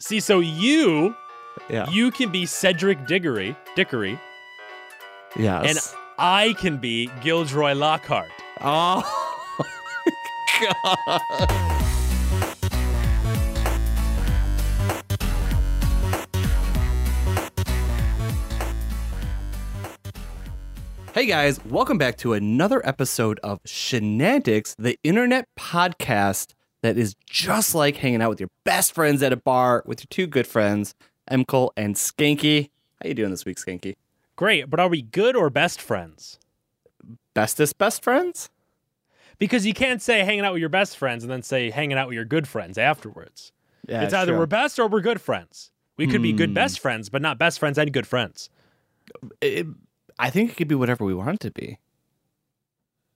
See, so you Yeah. you can be Cedric Diggory, Dickory, Yes. and I can be Gilderoy Lockhart. oh. God. Hey guys, welcome back to another episode of Shenantics, the internet podcast that is just like hanging out with your best friends at a bar with your two good friends, MCole and Skanky. How you doing this week, Skanky? Great, but are we good or best friends? Bestest best friends? Because you can't say hanging out with your best friends and then say hanging out with your good friends afterwards. Yeah, it's either true. we're best or we're good friends. We could be good Hmm. best friends, but not best friends and good friends. it, I think it could be whatever we want it to be.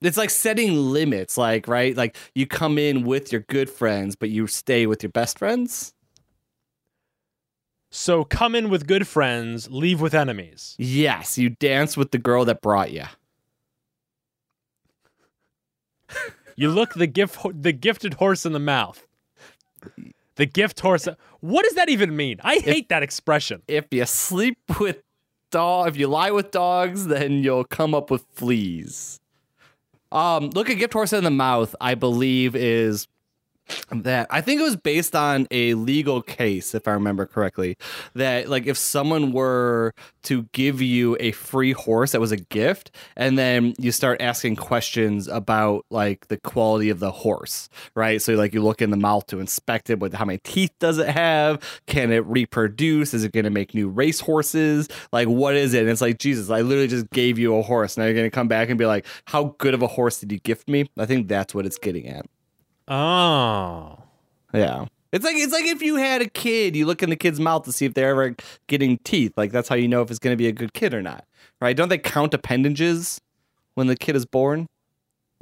It's like setting limits, like right, like you come in with your good friends, but you stay with your best friends. So come in with good friends, leave with enemies. Yes, you dance with the girl that brought you. You look the gift the gifted horse in the mouth. The gift horse. What does that even mean? I hate that expression. If you sleep with dog, if you lie with dogs, then you'll come up with fleas. Um, look at gift horse in the mouth. I believe is that I think it was based on a legal case, if I remember correctly. That like if someone were to give you a free horse that was a gift, and then you start asking questions about like the quality of the horse, right? So like you look in the mouth to inspect it, with how many teeth does it have? Can it reproduce? Is it going to make new race horses? Like what is it? And it's like Jesus, I literally just gave you a horse. Now you're going to come back and be like, how good of a horse did you gift me? I think that's what it's getting at. Oh. Yeah. It's like it's like if you had a kid, you look in the kid's mouth to see if they're ever getting teeth. Like that's how you know if it's going to be a good kid or not, right? Don't they count appendages when the kid is born?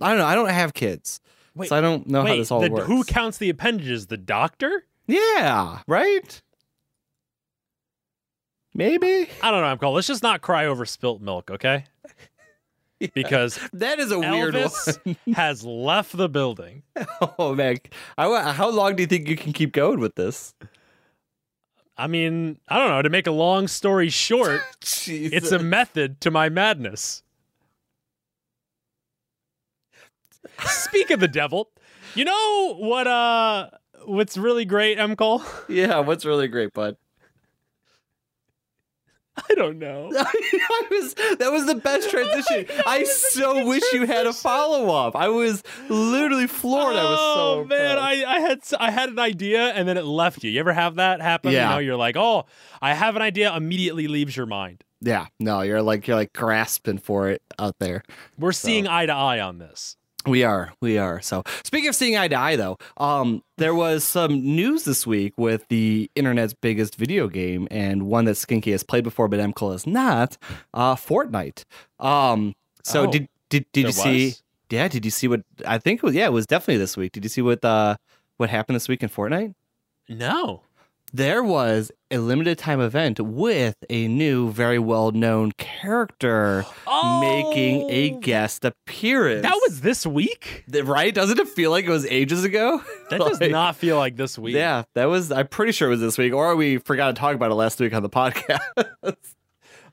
I don't know. I don't have kids, Wait, so I don't know how this all the- works. who counts the appendages? The doctor? yeah, right. Maybe I don't know. I'm called. Let's just not cry over spilt milk, okay? Because that is a weird Elvis one. has left the building. oh man, I, how long do you think you can keep going with this? I mean, I don't know. To make a long story short, it's a method to my madness. Speak of the devil, you know what? Uh, what's really great, M. Cole? yeah. What's really great, bud? I don't know. I was that was the best transition. I so wish you had a follow up. I was literally floored. I was oh, so Oh man. I, I had I had an idea and then it left you. You ever have that happen? Yeah. You know, you're like, oh, I have an idea, immediately leaves your mind. yeah. No, you're like you're like grasping for it out there. We're seeing eye to eye on this. We are, we are. So speaking of seeing eye to eye, though, um, there was some news this week with the internet's biggest video game and one that Skanky has played before, but MCole has not. Uh, Fortnite. Um, so Oh, did did did you see? Yeah, did you see what? I think it was. Yeah, it was definitely this week. Did you see what uh what happened this week in Fortnite? No. There was a limited time event with a new, very well known character making a Oh, guest appearance. That was this week? Right. Doesn't it feel like it was ages ago? That does not feel like this week. Yeah, that was. I'm pretty sure it was this week, or we forgot to talk about it last week on the podcast.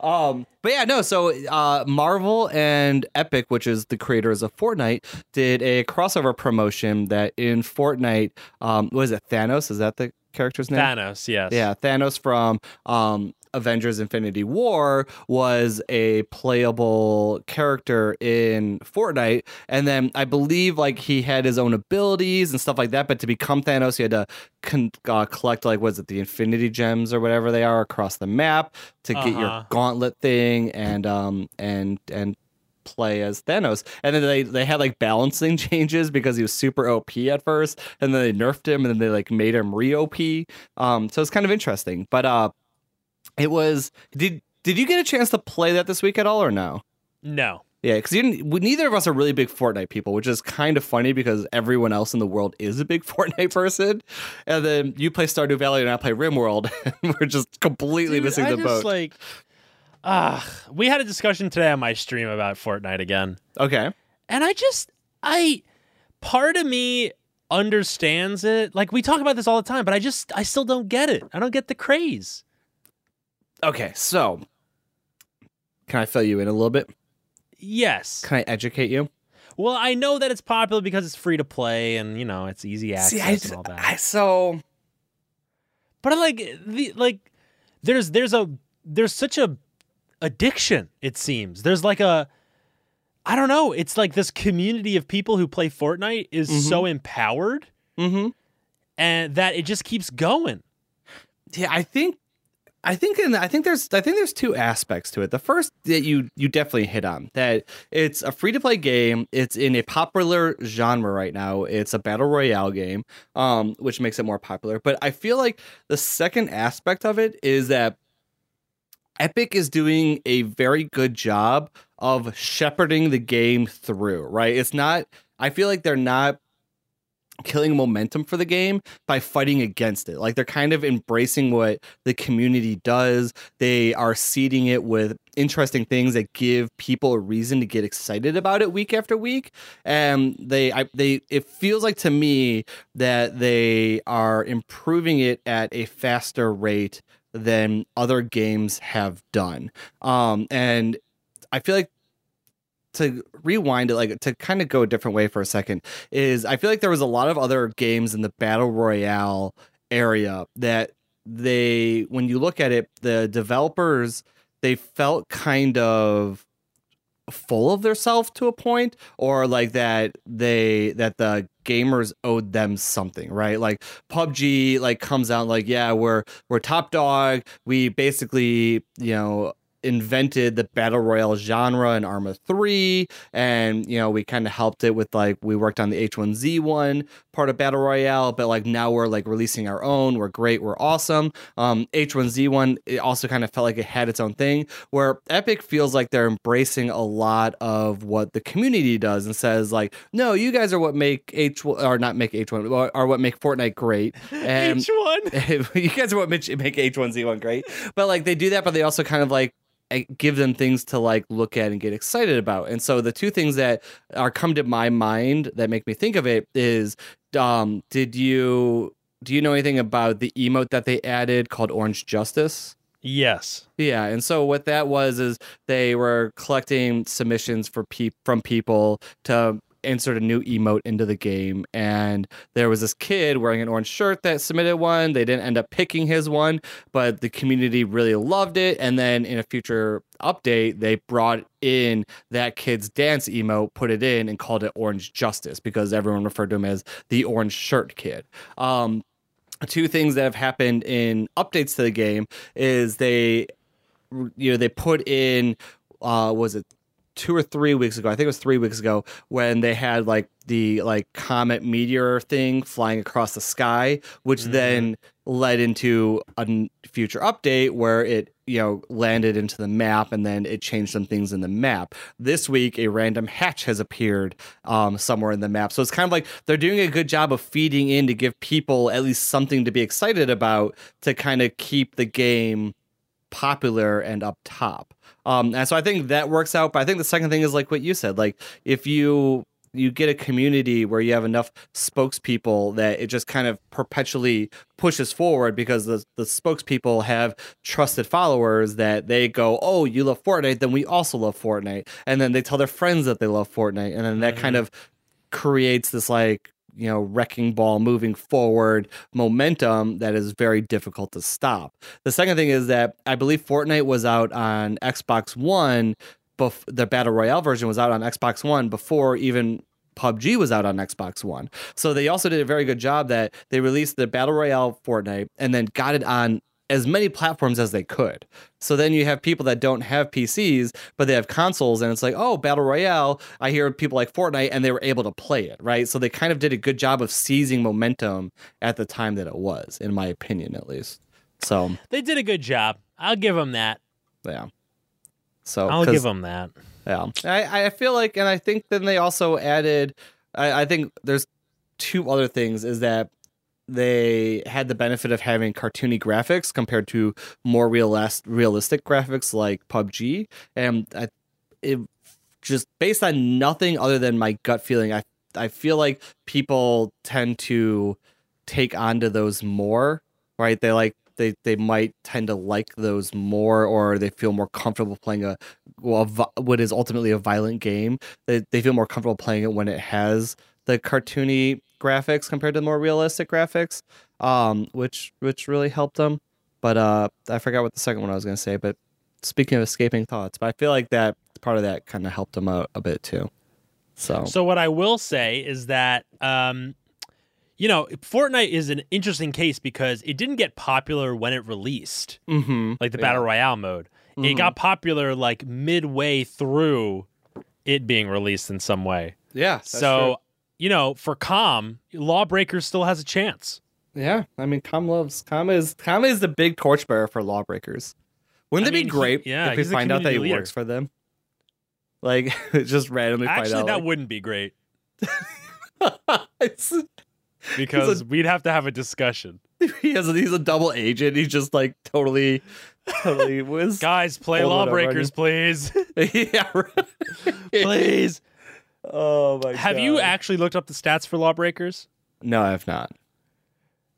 Um, but yeah, no. So uh, Marvel and Epic, which is the creators of Fortnite, did a crossover promotion that in Fortnite, um, was it Thanos? Is that the character's name? Thanos, yes. Yeah, Thanos from um, Avengers Infinity War was a playable character in Fortnite. And then I believe like he had his own abilities and stuff like that. But to become Thanos, he had to con- uh, collect like, was it the Infinity Gems or whatever they are across the map to get your Uh-huh. gauntlet thing and, um, and, and, play as Thanos. And then they they had like balancing changes because he was super OP at first, and then they nerfed him and then they like made him re OP. Um so it's kind of interesting. But uh it was did did you get a chance to play that this week at all or no? No. Yeah, because neither of us are really big Fortnite people, which is kind of funny because everyone else in the world is a big Fortnite person, and then you play Stardew Valley and I play RimWorld, and we're just completely Dude, missing I the just, boat. Like, ah, we had a discussion today on my stream about Fortnite again. okay, And I just, I, part of me understands it. Like we talk about this all the time, but I just I still don't get it. I don't get the craze. Okay, so can I fill you in a little bit? Yes. Can I educate you? Well, I know that it's popular because it's free to play and you know it's easy access See, I, and all that. I so but I like the like there's there's a there's such a addiction it seems. There's like a I don't know, it's like this community of people who play Fortnite is so empowered mm-hmm. and that it just keeps going. Yeah, I think I think in I think there's I think there's two aspects to it. The first that you you definitely hit on that it's a free to play game. It's in a popular genre right now. It's a battle royale game, um, which makes it more popular. But I feel like the second aspect of it is that Epic is doing a very good job of shepherding the game through. Right? It's not. I feel like they're not killing momentum for the game by fighting against it. Like they're kind of embracing what the community does. They are seeding it with interesting things that give people a reason to get excited about it week after week. And they I, they it feels like to me that they are improving it at a faster rate than other games have done. Um and I feel like to rewind it like to kind of go a different way for a second is I feel like there was a lot of other games in the battle royale area that they when you look at it the developers they felt kind of full of themselves to a point or like that they that the gamers owed them something right? Like PUBG like comes out like yeah we're we're top dog. We basically you know invented the battle royale genre in Arma 3 and you know we kind of helped it with like we worked on the H1Z1 part of battle royale but like now we're like releasing our own we're great we're awesome um H1Z1 it also kind of felt like it had its own thing where Epic feels like they're embracing a lot of what the community does and says like no you guys are what make H or not make H1 or, are what make Fortnite great and Each one. you guys are what make make H1Z1 great. But like they do that, but they also kind of like give them things to like look at and get excited about. And so the two things that are come to my mind that make me think of it is um did you do you know anything about the emote that they added called Orange Justice? Yes. Yeah, and so what that was is they were collecting submissions for pe- from people to insert a new emote into the game and there was this kid wearing an orange shirt that submitted one. They didn't end up picking his one but the community really loved it and then in a future update they brought in that kid's dance emote put it in and called it orange justice because everyone referred to him as the orange shirt kid. Um two things that have happened in updates to the game is they you know they put in uh was it two or three weeks ago i think it was three weeks ago when they had like the like comet meteor thing flying across the sky which then led into a future update where it you know landed into the map and then it changed some things in the map. This week a random hatch has appeared um, somewhere in the map. So it's kind of like they're doing a good job of feeding in to give people at least something to be excited about to kind of keep the game popular and up top. Um, and so I think that works out. But I think the second thing is like what you said, like if you you get a community where you have enough spokespeople that it just kind of perpetually pushes forward because the, the spokespeople have trusted followers that they go, Oh, you love Fortnite, then we also love Fortnite. And then they tell their friends that they love Fortnite. And then that kind of creates this like you know wrecking ball moving forward momentum that is very difficult to stop. The second thing is that I believe Fortnite was out on Xbox One, bef- the battle royale version was out on Xbox One before even PUBG was out on Xbox One. So they also did a very good job that they released the battle royale Fortnite and then got it on as many platforms as they could. So then you have people that don't have PCs, but they have consoles, and it's like, oh, Battle Royale. I hear people like Fortnite, and they were able to play it, right? So they kind of did a good job of seizing momentum at the time that it was, in my opinion, at least. So, They did a good job. I'll give them that. yeah. So I'll give them that. Yeah, I, I feel like, and I think then they also added. I, I think there's two other things. Is that they had the benefit of having cartoony graphics compared to more realist, realistic graphics like PUBG, and I, it just based on nothing other than my gut feeling. I I feel like people tend to take onto those more, right? They like they they might tend to like those more, or they feel more comfortable playing a well, what is ultimately a violent game. They they feel more comfortable playing it when it has the cartoony graphics compared to the more realistic graphics, um, which which really helped them. But uh, I forgot what the second one I was gonna say. But speaking of escaping thoughts, but I feel like that part of that kind of helped them out a bit too. So So what I will say is that um, you know, Fortnite is an interesting case because it didn't get popular when it released, mm-hmm. like the battle royale mode. It Mhm. got popular like midway through it being released in some way. yeah. so, you know, for Com, Lawbreakers still has a chance. Yeah, I mean, Com loves Com is Com is the big torchbearer for lawbreakers. Wouldn't I it be mean, he- great yeah, if we find out that he leader. works for them? Like, just randomly Actually, find out. that wouldn't be great like- because we'd have to have a discussion. he has a, he's a double agent. He's just like totally, totally was. Guys, play Hold on, I'm Lawbreakers, please. yeah, please. Oh my! God. Have you actually looked up the stats for Lawbreakers? No, I have not.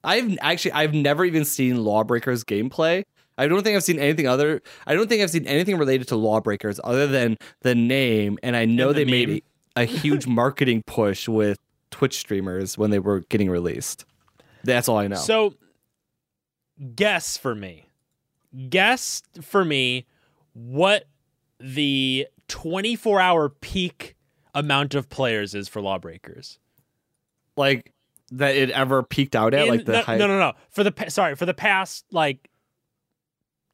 I've actually I've never even seen Lawbreakers gameplay. I don't think I've seen anything other. I don't think I've seen anything related to Lawbreakers other than the name, and I know And the they made meme. a, a huge marketing push with Twitch streamers when they were getting released. That's all I know. So, guess for me. Guess for me what the 24 hour peak amount of players is for Lawbreakers. like that it ever peaked out at In- like the no, no, no, no. For the sorry, for the past like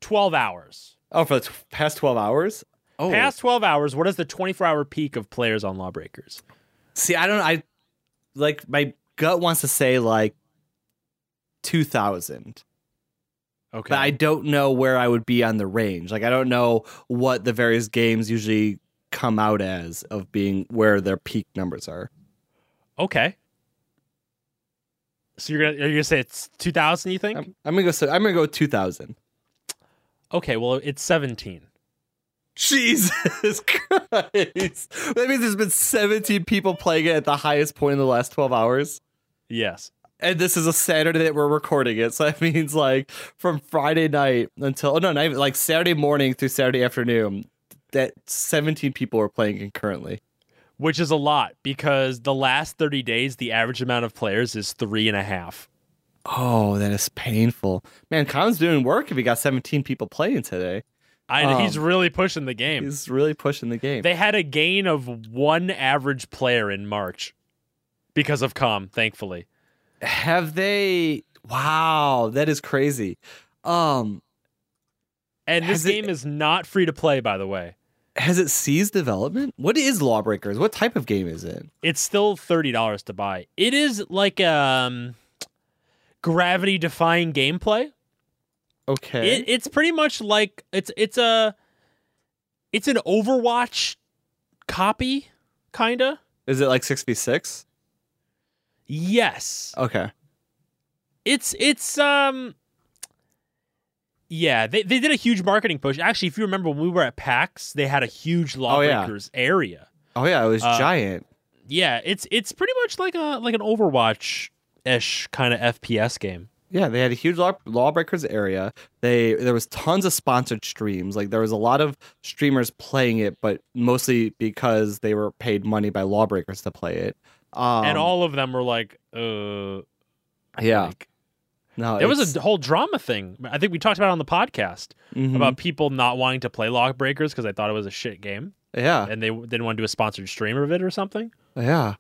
12 hours. Oh, for the t- past twelve hours. Oh, Past 12 hours, what is the 24 hour peak of players on Lawbreakers? see, I don't. I like my gut wants to say like two thousand. Okay. but I don't know where I would be on the range. Like I don't know what the various games usually come out as of being where their peak numbers are. okay. So you're gonna are you gonna say it's 2,000? You think? I'm, I'm gonna go. So I'm gonna go two thousand. okay. Well, it's 17. Jesus Christ! That means there's been 17 people playing it at the highest point in the last 12 hours. Yes. And this is a Saturday that we're recording it, so that means like from Friday night until oh no, not even like Saturday morning through Saturday afternoon. That 17 people are playing concurrently. which is a lot because the last 30 days the average amount of players is three and a half Oh, that is painful. Man, Con's doing work if he got 17 people playing today. I, Um, he's really pushing the game He's really pushing the game. they had a gain of one average player in march because of com thankfully Have they Wow, that is crazy. Um and this game is not free to play by the way has it seized development? What is Lawbreakers? What type of game is it? it's still $30 to buy it is like um gravity defying gameplay Okay. it, it's pretty much like it's it's a it's an overwatch copy kinda is it like 6v6? Yes. Okay. It's it's um yeah, they, they did a huge marketing push. Actually, if you remember when we were at PAX, they had a huge Oh, yeah. Lawbreakers area. Oh yeah, it was Uh, giant. Yeah, it's it's pretty much like a like an Overwatch ish kind of FPS game. Yeah, they had a huge law- Lawbreakers area. They there was tons of sponsored streams. Like there was a lot of streamers playing it, but mostly because they were paid money by Lawbreakers to play it. Um, and all of them were like, uh yeah, like- no, there was a whole drama thing. I think we talked about it on the podcast mhm. about people not wanting to play Lawbreakers because they thought it was a shit game yeah, and they didn't want to do a sponsored stream of it or something. yeah,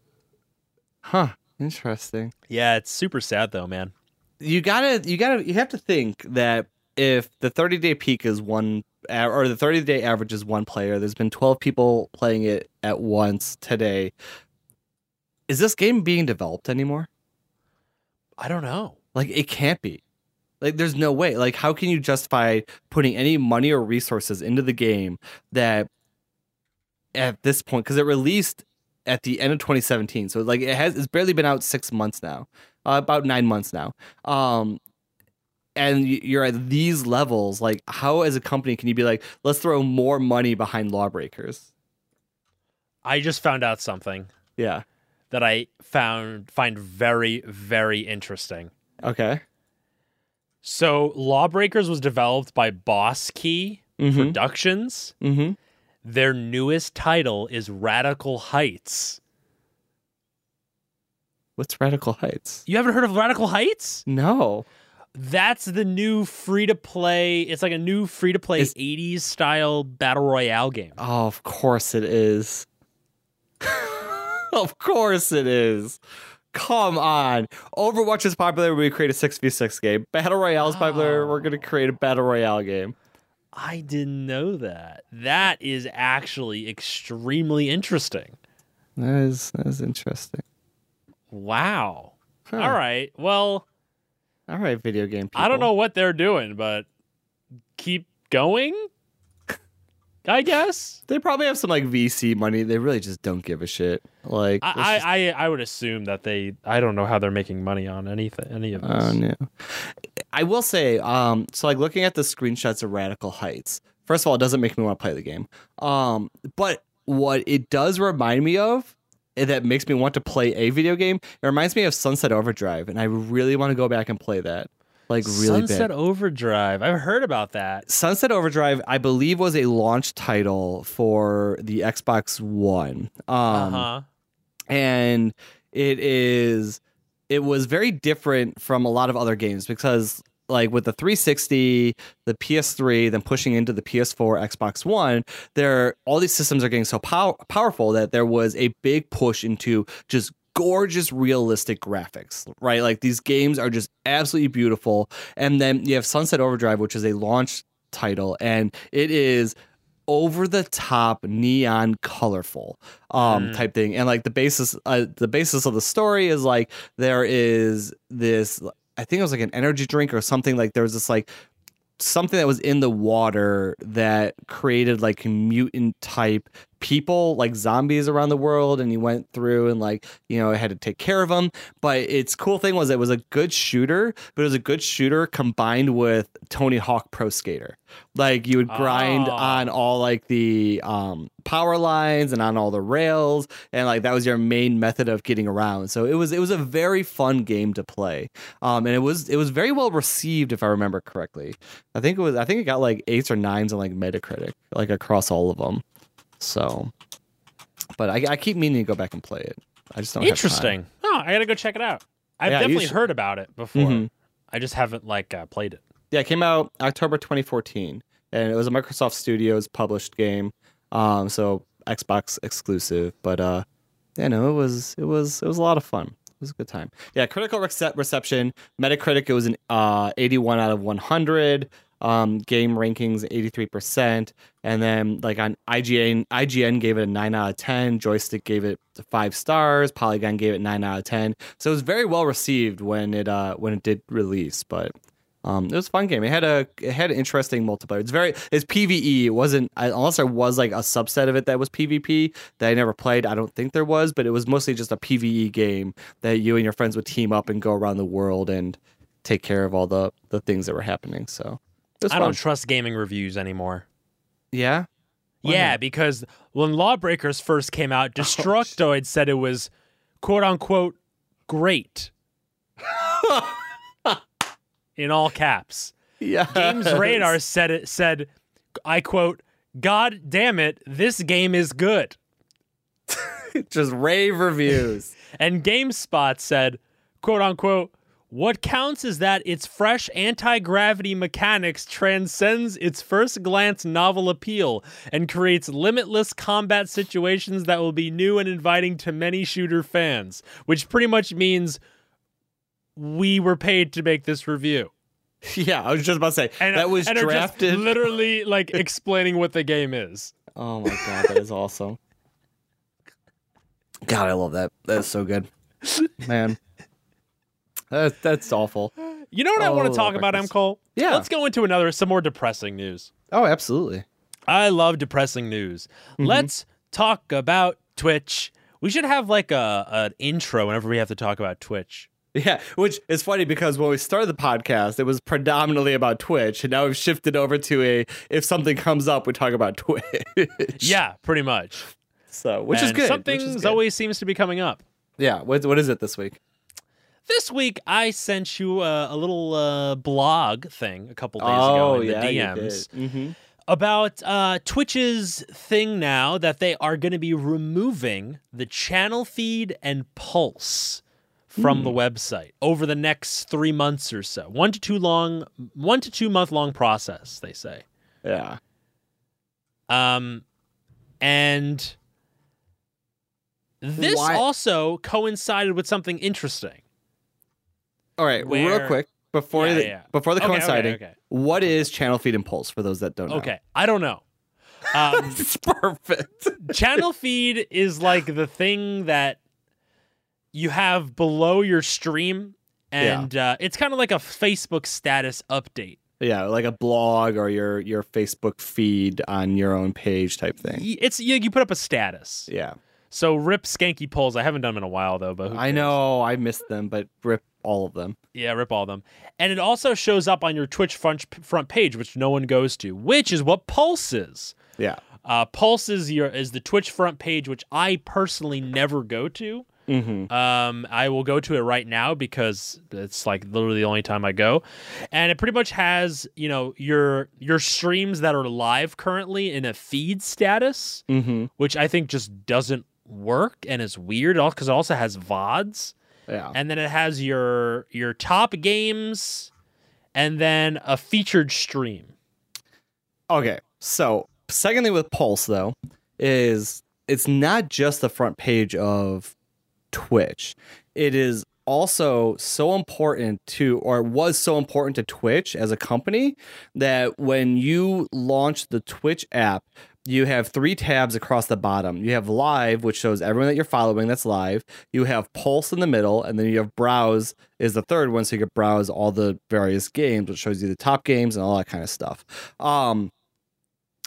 huh? Interesting. Yeah, it's super sad though, man. you gotta you gotta you have to think that if the 30 day peak is one or the 30 day average is one player there's been 12 people playing it at once today is this game being developed anymore I don't know. Like it can't be like there's no way like how can you justify putting any money or resources into the game that at this point because it released at the end of 2017 so like it has it's barely been out six months now uh, about nine months now um and you're at these levels like how as a company can you be like let's throw more money behind lawbreakers I just found out something. yeah that I found find very very interesting. Okay. So, Lawbreakers was developed by Boss Key Mm-hmm. Productions. Mm-hmm. Their newest title is Radical Heights. What's Radical Heights? You haven't heard of Radical Heights? No. That's the new free to play. It's like a new free to play 80s style battle royale game. Oh, of course it is. of course it is. Come on. Overwatch is popular. We create a 6v6 game. Battle Royale is popular. We're going to create a Battle Royale game. I didn't know that. That is actually extremely interesting. That is, that is interesting. Wow. Huh. All right. Well, All right, video game people. I don't know what they're doing, but keep going. I guess. They probably have some like VC money. They really just don't give a shit. Like, I, just- I, I would assume that they. I don't know how they're making money on anything, any of this. Oh no. I will say, um, so like looking at the screenshots of Radical Heights, first of all, it doesn't make me want to play the game. Um, but what it does remind me of eh, that makes me want to play a video game, it reminds me of Sunset Overdrive, and I really want to go back and play that. Like really Sunset bad. Overdrive. I've heard about that. Sunset Overdrive, I believe, was a launch title for the Xbox One. Um, Uh huh. and it is it was very different from a lot of other games because like with the 360 the ps3 then pushing into the ps4 xbox one there all these systems are getting so pow- powerful that there was a big push into just gorgeous realistic graphics right? Like these games are just absolutely beautiful. And then you have sunset overdrive which is a launch title and it is over the top neon colorful um Mm. type thing. And like the basis uh, the basis of the story is like there is this i think it was like an energy drink or something like there was this like something that was in the water that created like mutant type people like zombies around the world and you went through and like you know had to take care of them but its cool thing was it was a good shooter but it was a good shooter combined with tony hawk pro skater. Like you would grind Oh. on all like the um power lines and on all the rails and like that was your main method of getting around. So it was it was a very fun game to play. Um and it was it was very well received if i remember correctly. I think it was i think it got like eights or nines on like metacritic like across all of them so but i, I keep meaning to go back and play it i just don't have time. Interesting. Oh, I gotta go check it out. I've Yeah, definitely heard about it before. Mhm. I just haven't like uh, played it. Yeah, it came out October 2014, and it was a Microsoft Studios published game, um, so Xbox exclusive. But uh, yeah, no, it was it was it was a lot of fun. It was a good time. Yeah, critical rece- reception, Metacritic it was an uh, 81 out of 100. Um, game rankings 83%, and then like on IGN, IGN gave it a 9 out of 10. Joystick gave it five stars. Polygon gave it 9 out of 10. So it was very well received when it uh when it did release. But um, it was a fun game. It had a it had an interesting multiplayer. It's very it's PVE. It wasn't I, unless there was like a subset of it that was PvP that I never played. I don't think there was, but it was mostly just a PVE game that you and your friends would team up and go around the world and take care of all the the things that were happening. So I fun. don't trust gaming reviews anymore. yeah. Why yeah, not? because when Lawbreakers first came out, oh, Destructoid said it was quote unquote great. In all caps. Yeah. Games Radar said it said I quote, God damn it, this game is good. just rave reviews. And GameSpot said, quote unquote, what counts is that its fresh anti gravity mechanics transcends its first glance novel appeal and creates limitless combat situations that will be new and inviting to many shooter fans, which pretty much means we were paid to make this review. yeah, I was just about to say And that was and drafted. literally like explaining what the game is. Oh my god, that is awesome. God, I love that. That's so good, man. That's that's awful. You know what I want Oh, to talk about, M. Cole? Yeah. Let's go into another, some more depressing news. Oh, absolutely. I love depressing news. Mm-hmm. Let's talk about Twitch. We should have like a an intro whenever we have to talk about Twitch. Yeah, which is funny because when we started the podcast, it was predominantly about Twitch, and now we've shifted over to a if something comes up, we talk about Twitch. Yeah, pretty much. so which is And good. which Something's is good. always seems to be coming up. Yeah. What what is it this week? This week, I sent you a, a little uh, blog thing a couple days Oh, ago in the DMs Mm-hmm. about uh, Twitch's thing now that they are going to be removing the channel feed and pulse from the website over the next three months or so. One to two long, one to two month long process. They say. Yeah. Um, and this Why- also coincided with something interesting. All right. real quick before Yeah, the, yeah, yeah. before the Okay, okay, coinciding, okay. what is channel feed and pulse for those that don't know? Okay, I don't know. Um, it's perfect. channel feed is like the thing that you have below your stream, and uh, it's kind of like a Facebook status update. yeah, like a blog or your your Facebook feed on your own page type thing. It's you, you put up a status. Yeah. So rip skanky polls. I haven't done them in a while though, but I know I missed them, but rip all of them. Yeah, rip all of them. And it also shows up on your Twitch front front page, which no one goes to, which is what Pulse is. Yeah. Uh, Pulse is your is the Twitch front page, which I personally never go to. Mm-hmm. Um, I will go to it right now because it's like literally the only time I go, and it pretty much has you know your your streams that are live currently in a feed status, Mm-hmm. which I think just doesn't work and is weird. Because it also has vods, Yeah. and then it has your your top games, and then a featured stream. Okay. So, second thing with Pulse though is it's not just the front page of Twitch. It is also so important to or was so important to Twitch as a company that when you launch the Twitch app, you have three tabs across the bottom. You have live, which shows everyone that you're following that's live. You have pulse in the middle, and then you have browse is the third one, so you can browse all the various games, which shows you the top games and all that kind of stuff. Um,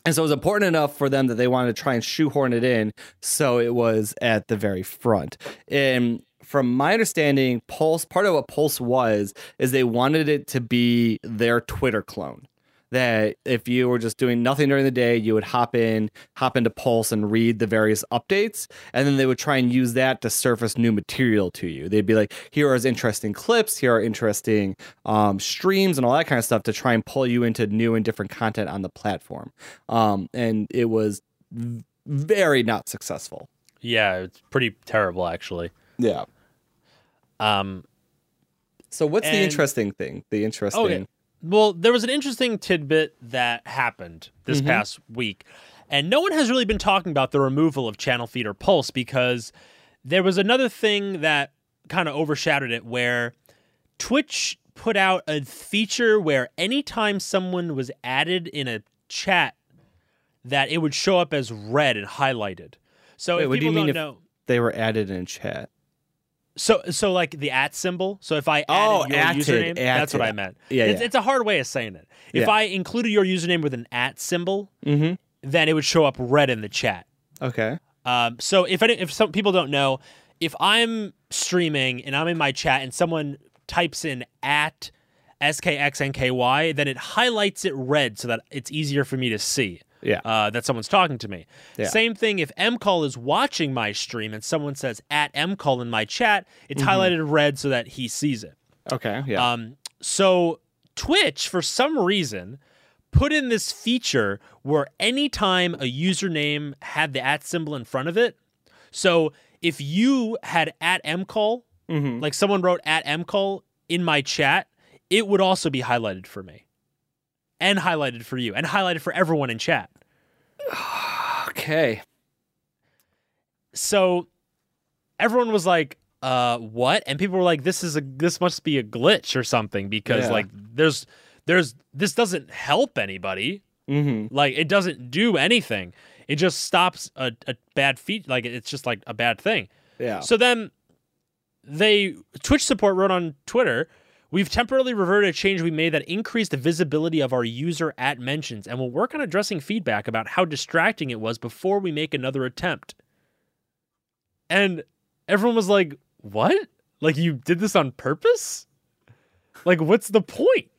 and so it was important enough for them that they wanted to try and shoehorn it in, so it was at the very front. And from my understanding, Pulse part of what Pulse was is they wanted it to be their Twitter clone. That if you were just doing nothing during the day, you would hop in, hop into Pulse and read the various updates, and then they would try and use that to surface new material to you. They'd be like, "Here are interesting clips, here are interesting um, streams, and all that kind of stuff to try and pull you into new and different content on the platform." Um, and it was very not successful. Yeah, it's pretty terrible actually. Yeah. Um, So what's the interesting thing? The interesting. Okay. Well, there was an interesting tidbit that happened this Mhm. past week, and no one has really been talking about the removal of Channel Feed or Pulse because there was another thing that kind of overshadowed it where Twitch put out a feature where anytime someone was added in a chat, that it would show up as red and highlighted. So Wait, if what do you people mean don't if- know, They were added in chat. So so like the at symbol. So if I added Oh, your atted, username, that's what I meant. Yeah, it's, yeah. it's a hard way of saying it. If Yeah. I included your username with an at symbol, Mm-hmm. then it would show up red in the chat. Okay. Um, so if any, if some people don't know, if I'm streaming and I'm in my chat and someone types in at skxnky, then it highlights it red so that it's easier for me to see Yeah. uh, that someone's talking to me. Yeah. Same thing if mcall is watching my stream and someone says at mcall in my chat, it's highlighted red so that he sees it. Okay. Yeah. Um, so Twitch, for some reason, put in this feature where anytime a username had the at symbol in front of it, so if you had at mcall, mm-hmm. like someone wrote at mcall in my chat, it would also be highlighted for me. And highlighted for you, and highlighted for everyone in chat. Okay. so everyone was like uh what and people were like this is a this must be a glitch or something because Yeah. like there's there's this doesn't help anybody Mm-hmm. like it doesn't do anything it just stops a, a bad feat like it's just like a bad thing Yeah. so then they twitch support wrote on twitter we've temporarily reverted a change we made that increased the visibility of our user at mentions and we'll work on addressing feedback about how distracting it was before we make another attempt. And everyone was like what? Like you did this on purpose? Like what's the point?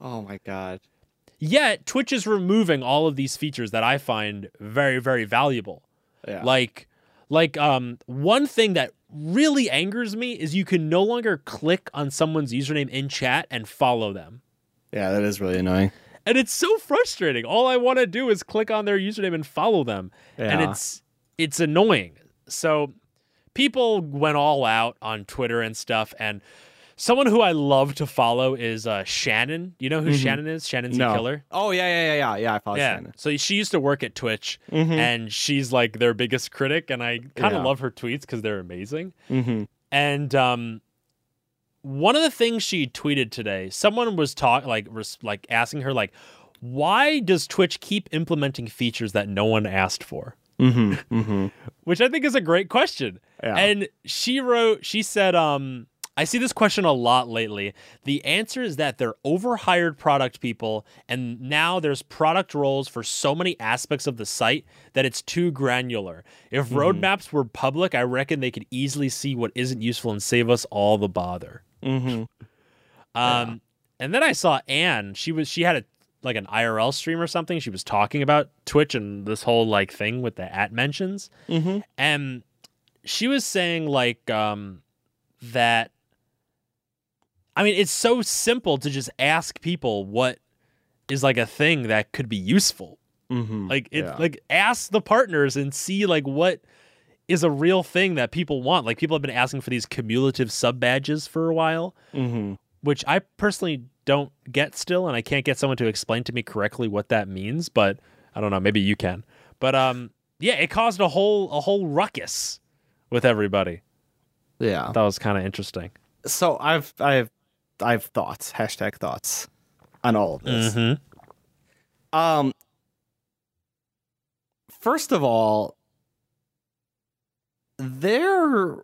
Oh my god. yet twitch is removing all of these features that i find very very valuable. Yeah. like like um one thing that really angers me is you can no longer click on someone's username in chat and follow them. Yeah, that is really annoying. And it's so frustrating. All I want to do is click on their username and follow them. And it's it's annoying. So people went all out on Twitter and stuff and someone who I love to follow is uh, Shannon. You know who Shannon is? Shannon's no. a killer. Oh yeah, yeah, yeah, yeah. Yeah, I follow Yeah. Shannon. So she used to work at Twitch Mhm. and she's like their biggest critic and I kind of Yeah. love her tweets cuz they're amazing. Mm-hmm. And um, one of the things she tweeted today, someone was talk like res- like asking her like, why does Twitch keep implementing features that no one asked for? Mm-hmm. Mm-hmm. Which I think is a great question. Yeah. And she wrote, she said, um, I see this question a lot lately. The answer is that they're overhired product people, and now there's product roles for so many aspects of the site that it's too granular. If roadmaps were public, I reckon they could easily see what isn't useful and save us all the bother. Mm-hmm. Um, and then I saw Anne. She was she had a like an IRL stream or something. She was talking about Twitch and this whole like thing with the at mentions, Mm-hmm. and she was saying like um that. I mean, it's so simple to just ask people what is like a thing that could be useful. Mm-hmm. Like it, Yeah. like ask the partners and see like what is a real thing that people want. Like people have been asking for these cumulative sub badges for a while Mm-hmm. which I personally don't get still, and I can't get someone to explain to me correctly what that means. But I don't know, maybe you can. But um, yeah, it caused a whole a whole ruckus with everybody. Yeah. That was kind of interesting. So I've I've I've thoughts. Hashtag thoughts on all of this. Mm-hmm. Um. First of all, they're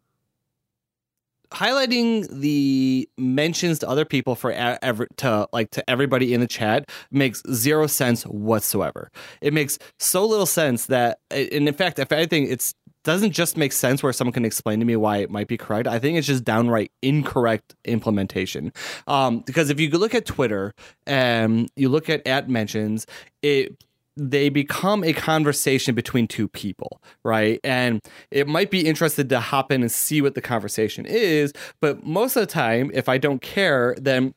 highlighting the mentions to other people for ever to like to everybody in the chat makes zero sense whatsoever. It makes so little sense that, and in fact, if anything, it's doesn't just make sense where someone can explain to me why it might be correct. I think it's just downright incorrect implementation. Um, because if you look at Twitter and you look at at mentions, it they become a conversation between two people, right? And it might be interested to hop in and see what the conversation is, but most of the time, if I don't care, then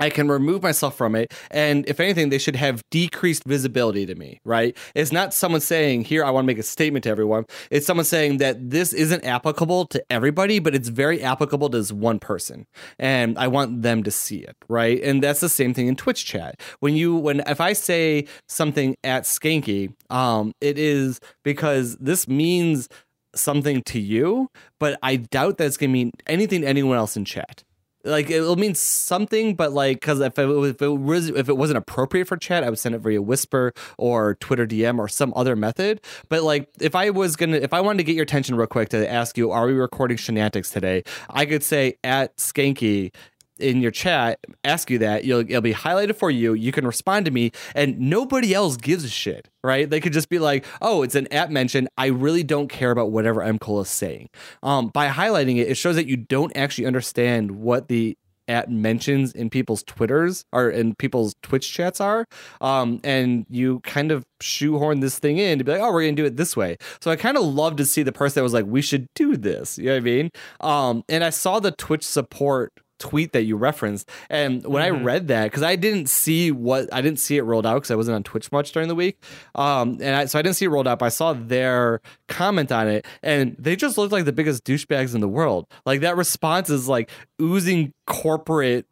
I can remove myself from it. And if anything, they should have decreased visibility to me, right? It's not someone saying, Here, I want to make a statement to everyone. It's someone saying that this isn't applicable to everybody, but it's very applicable to this one person. And I want them to see it, right? And that's the same thing in Twitch chat. When you, when, if I say something at Skanky, um, it is because this means something to you, but I doubt that's going to mean anything to anyone else in chat like it'll mean something, but like because if it, if it was if it wasn't appropriate for chat, I would send it via Whisper or Twitter DM or some other method. But like if I was gonna if I wanted to get your attention real quick to ask you, are we recording shenanigans today? I could say at Skanky in your chat, ask you that. You'll it'll be highlighted for you. You can respond to me, and nobody else gives a shit, right? They could just be like, "Oh, it's an at mention. I really don't care about whatever M Cole is saying." Um, by highlighting it, it shows that you don't actually understand what the at mentions in people's Twitters or in people's Twitch chats are. Um, and you kind of shoehorn this thing in to be like, oh, we're gonna do it this way. So I kind of love to see the person that was like, we should do this. You know what I mean? Um, and I saw the Twitch support tweet that you referenced. And when i read that because i didn't see what i didn't see it rolled out because i wasn't on twitch much during the week. Um and I, so i didn't see it rolled out but i saw their comment on it and they just looked like the biggest douchebags in the world. Like that response is like oozing corporate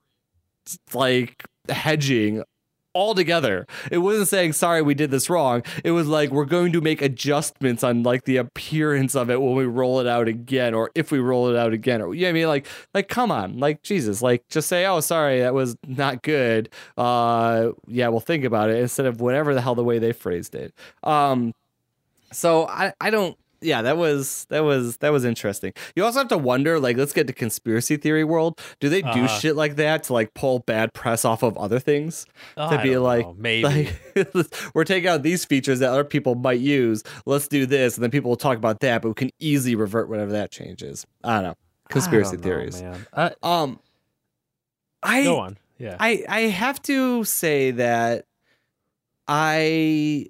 like hedging all together. It wasn't saying sorry we did this wrong. It was like we're going to make adjustments on like the appearance of it when we roll it out again or if we roll it out again or you know I mean like like come on. Like Jesus, like just say oh sorry that was not good. Uh yeah, we'll think about it instead of whatever the hell the way they phrased it. Um so I I don't yeah, that was that was that was interesting. You also have to wonder, like, let's get to conspiracy theory world. Do they do Uh-huh. shit like that to like pull bad press off of other things? Oh, to be like, know, maybe. like we're taking out these features that other people might use. Let's do this, and then people will talk about that, but we can easily revert whatever that changes. I don't know. Conspiracy don't know, theories. man. Uh, Um, I go on. Yeah. I I have to say that I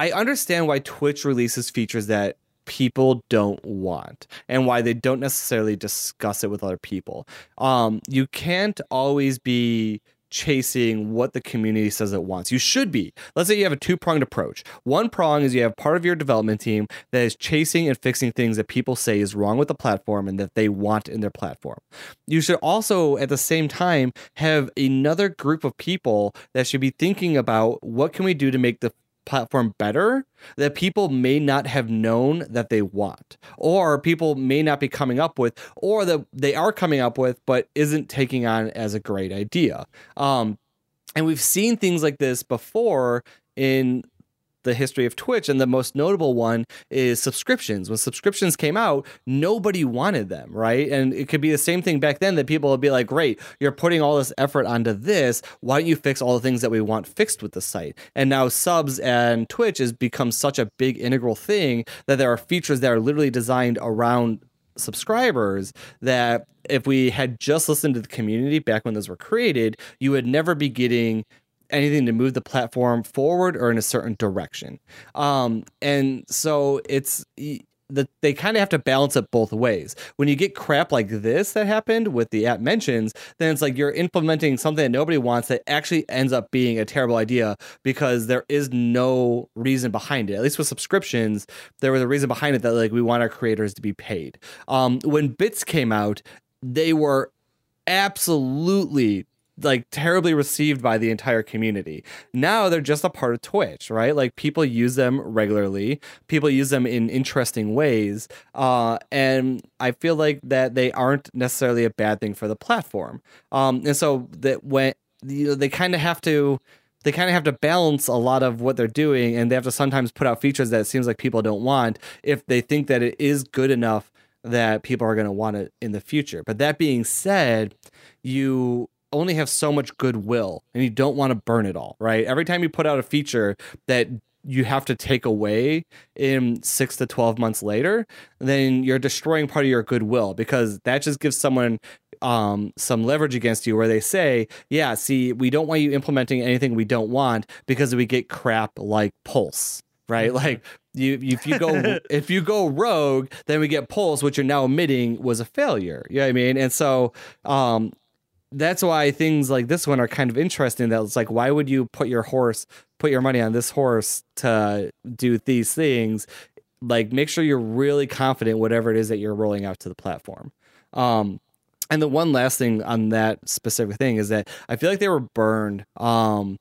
I understand why Twitch releases features that people don't want and why they don't necessarily discuss it with other people. Um, you can't always be chasing what the community says it wants. You should be. Let's say you have a two pronged approach. One prong is you have part of your development team that is chasing and fixing things that people say is wrong with the platform and that they want in their platform. You should also, at the same time, have another group of people that should be thinking about what can we do to make the platform better that people may not have known that they want or people may not be coming up with or that they are coming up with but isn't taking on as a great idea. Um, and we've seen things like this before in the history of Twitch, and the most notable one is subscriptions. When subscriptions came out, nobody wanted them, right? And it could be the same thing back then that people would be like, "Great, you're putting all this effort onto this. Why don't you fix all the things that we want fixed with the site?" And now subs and Twitch has become such a big integral thing that there are features that are literally designed around subscribers that if we had just listened to the community back when those were created, you would never be getting anything to move the platform forward or in a certain direction. Um, and so it's that they kind of have to balance it both ways. When you get crap like this that happened with the at mentions, then it's like you're implementing something that nobody wants that actually ends up being a terrible idea because there is no reason behind it. At least with subscriptions, there was a reason behind it that like we want our creators to be paid. Um, when Bits came out, they were absolutely like terribly received by the entire community. Now they're just a part of Twitch, right? Like people use them regularly. People use them in interesting ways. Uh, and I feel like that they aren't necessarily a bad thing for the platform. Um, and so that when you know they kind of have to they kind of have to balance a lot of what they're doing and they have to sometimes put out features that it seems like people don't want if they think that it is good enough that people are going to want it in the future. But that being said, you only have so much goodwill and you don't want to burn it all, right? Every time you put out a feature that you have to take away in six to 12 months later, then you're destroying part of your goodwill because that just gives someone um, some leverage against you where they say, yeah, see, we don't want you implementing anything we don't want because we get crap like Pulse, right? Mm-hmm. Like you, if you go if you go rogue, then we get Pulse, which you're now admitting was a failure. You know what I mean? And so um, that's why things like this one are kind of interesting. That it's like, why would you put your horse, put your money on this horse to do these things? Like, make sure you're really confident whatever it is that you're rolling out to the platform. Um, and the one last thing on that specific thing is that I feel like they were burned. Um,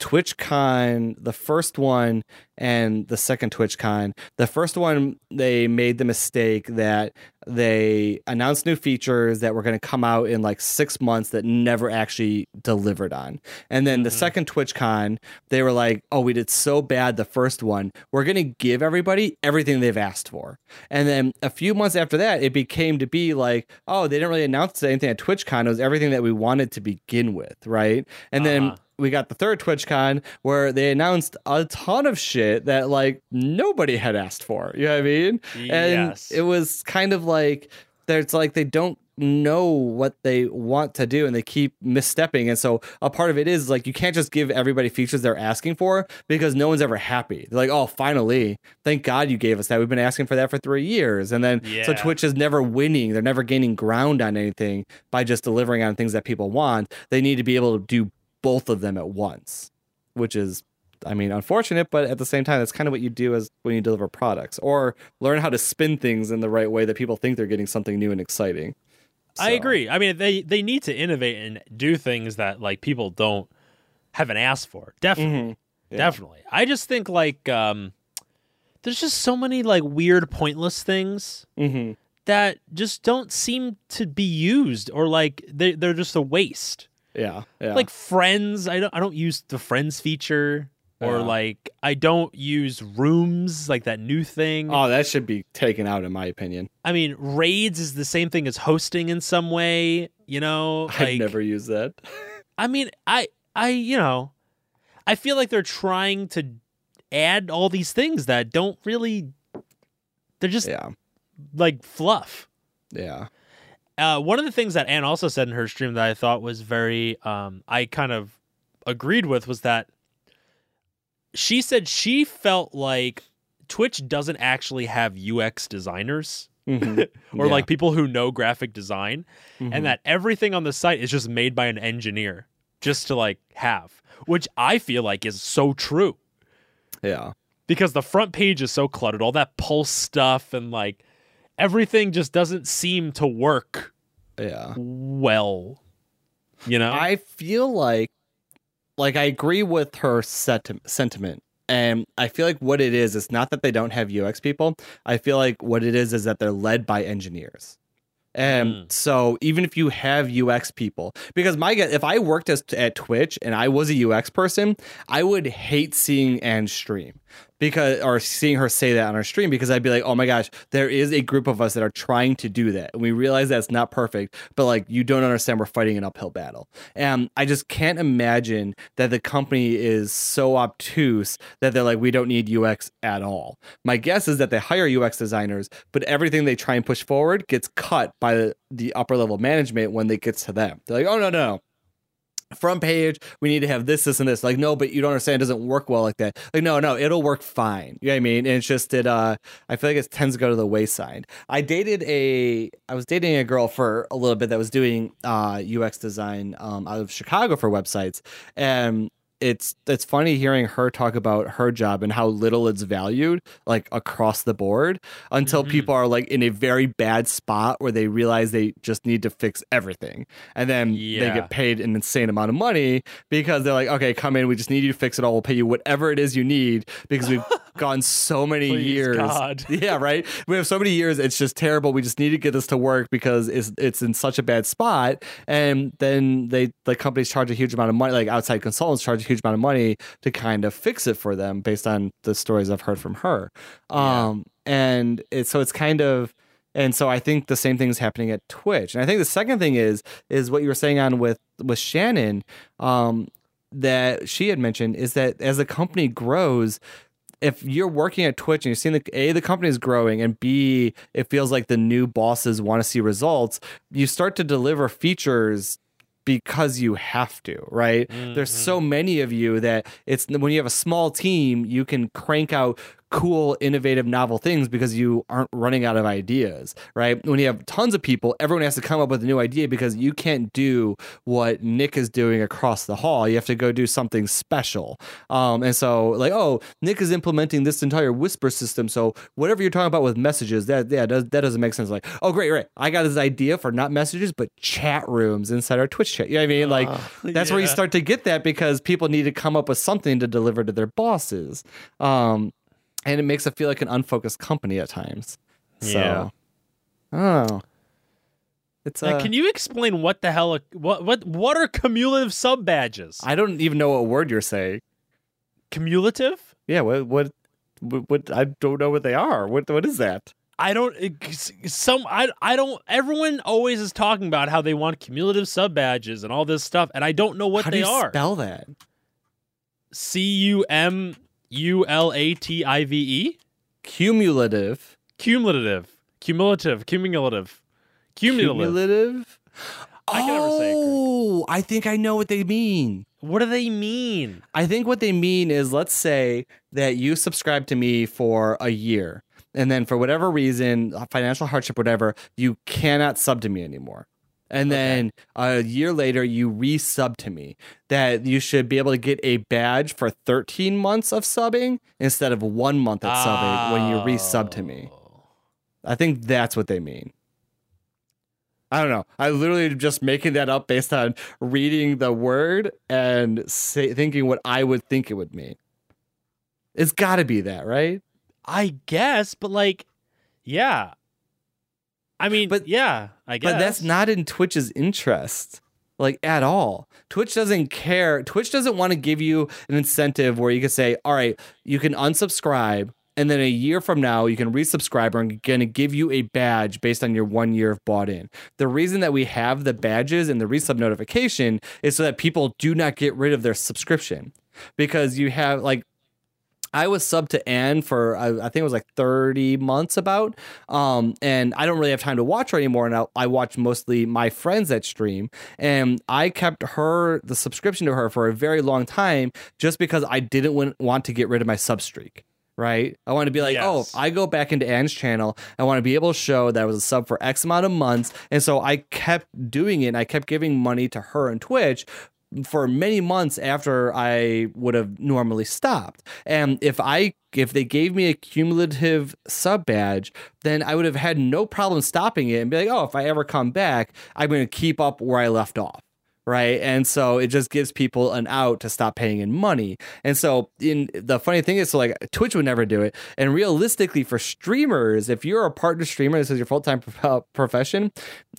TwitchCon, the first one and the second TwitchCon. The first one, they made the mistake that they announced new features that were going to come out in like six months that never actually delivered on. And then mm-hmm. the second TwitchCon, they were like, oh, we did so bad the first one. We're going to give everybody everything they've asked for. And then a few months after that, it became to be like, oh, they didn't really announce anything at TwitchCon. It was everything that we wanted to begin with, right? And uh-huh. then we got the third TwitchCon where they announced a ton of shit that like nobody had asked for. You know what I mean? Yes. And it was kind of like there's like they don't know what they want to do and they keep misstepping. And so a part of it is like you can't just give everybody features they're asking for because no one's ever happy. They're like, oh, finally, thank God you gave us that. We've been asking for that for three years. And then yeah. so Twitch is never winning. They're never gaining ground on anything by just delivering on things that people want. They need to be able to do both of them at once, which is I mean, unfortunate, but at the same time, that's kind of what you do as when you deliver products, or learn how to spin things in the right way that people think they're getting something new and exciting. So. I agree. I mean, they they need to innovate and do things that like people don't haven't asked for. Definitely, mm-hmm. yeah. definitely. I just think like um, there's just so many like weird, pointless things mm-hmm. that just don't seem to be used, or like they they're just a waste. Yeah, yeah. Like friends, I don't I don't use the friends feature or yeah. like I don't use rooms like that new thing. Oh, that should be taken out in my opinion. I mean, raids is the same thing as hosting in some way, you know? Like, I've never used that. I mean, I I you know, I feel like they're trying to add all these things that don't really they're just yeah. like fluff. Yeah. Uh, one of the things that Anne also said in her stream that I thought was very, um, I kind of agreed with was that she said she felt like Twitch doesn't actually have UX designers Mhm. or Yeah. like people who know graphic design, Mhm. and that everything on the site is just made by an engineer just to like have, which I feel like is so true yeah. because the front page is so cluttered, all that pulse stuff and like everything just doesn't seem to work Yeah. well. You know? I feel like like I agree with her senti- sentiment. And I feel like what it is is not that they don't have UX people. I feel like what it is is that they're led by engineers. And Mm. so even if you have UX people, because my guess, if I worked as at Twitch and I was a UX person, I would hate seeing Anne stream because or seeing her say that on her stream because I'd be like, oh my gosh, there is a group of us that are trying to do that. And we realize that's not perfect, but like you don't understand we're fighting an uphill battle. And I just can't imagine that the company is so obtuse that they're like, we don't need UX at all. My guess is that they hire UX designers, but everything they try and push forward gets cut by the, the upper level management when it gets to them. They're like, oh no, no, no front page we need to have this this and this. Like no but you don't understand it doesn't work well like that. Like no no it'll work fine. You know what i mean? And it's just it uh i feel like it tends to go to the wayside. I dated a i was dating a girl for a little bit that was doing uh ux design um out of chicago for websites. And it's it's funny hearing her talk about her job and how little it's valued like across the board until Mhm. people are like in a very bad spot where they realize they just need to fix everything. And then they get paid an insane amount of money because they're like okay come in. We just need you to fix it all. We'll pay you whatever it is you need because we've gone so many Please, years God. yeah right? We have so many years. It's just terrible. We just need to get this to work because it's it's in such a bad spot. And then they the companies charge a huge amount of money like outside consultants charge a huge amount of money to kind of fix it for them based on the stories i've heard from her Yeah. um and it, so it's kind of and so i think the same thing is happening at twitch and i think the second thing is is what you were saying on with with shannon um that she had mentioned is that as the company grows if you're working at Twitch and you're seeing the A, the company is growing, and B, it feels like the new bosses want to see results, you start to deliver features because you have to, right? There's Mhm. so many of you that it's when you have a small team, you can crank out cool, innovative, novel things because you aren't running out of ideas, right? When you have tons of people, everyone has to come up with a new idea because you can't do what Nick is doing across the hall. You have to go do something special. Um, and so, like, oh, Nick is implementing this entire whisper system. So whatever you're talking about with messages, that yeah, does, that doesn't make sense. Like, oh, great, right. I got this idea for not messages, but chat rooms inside our Twitch chat. You know what I mean? Like, Uh, that's where you start to get that because people need to come up with something to deliver to their bosses. Um, and it makes it feel like an unfocused company at times. So, Yeah. I. It's Now, uh, can you explain what the hell? What what what are cumulative sub badges? I don't even know what word you're saying. Cumulative? Yeah, what what what, what I don't know what they are. What what is that? I don't. Some I I don't. Everyone always is talking about how they want cumulative sub badges and all this stuff, and I don't know what How they do you are. spell that? C U M U L A T I V E. Cumulative. Cumulative. Cumulative. Cumulative. Cumulative. Cumulative. I can never say. Oh, I think I know what they mean. What do they mean? I think what they mean is let's say that you subscribe to me for a year, and then for whatever reason, financial hardship, whatever, you cannot sub to me anymore. And then a year later, you resub to me. That you should be able to get a badge for 13 months of subbing instead of one month of subbing when you resub to me. Oh. I think that's what they mean. I don't know. I literally just making that up based on reading the word and say, thinking what I would think it would mean. It's got to be that, right? I guess, but like, yeah. I mean, But- yeah, I guess. But that's not in Twitch's interest, like at all. Twitch doesn't care. Twitch doesn't want to give you an incentive where you can say, all right, you can unsubscribe. And then a year from now, you can resubscribe. Or I'm going to give you a badge based on your one year of bought in. The reason that we have the badges and the resub notification is so that people do not get rid of their subscription. Because you have, like, I was sub to Anne for I, I think it was like 30 months about. Um, and I don't really have time to watch her anymore. And I, I watch mostly my friends that stream. And I kept her the subscription to her for a very long time just because I didn't want, want to get rid of my sub streak. right? I want to be like, oh, Yes. I go back into Anne's channel. I want to be able to show that I was a sub for X amount of months. And so I kept doing it. And I kept giving money to her and Twitch for many months after I would have normally stopped. And if I if they gave me a cumulative sub badge, then I would have had no problem stopping it and be like, oh, if I ever come back, I'm going to keep up where I left off right? And so it just gives people an out to stop paying in money. And so in the funny thing is so like twitch would never do it. And realistically for streamers if you're a partner streamer this is your full-time pro- profession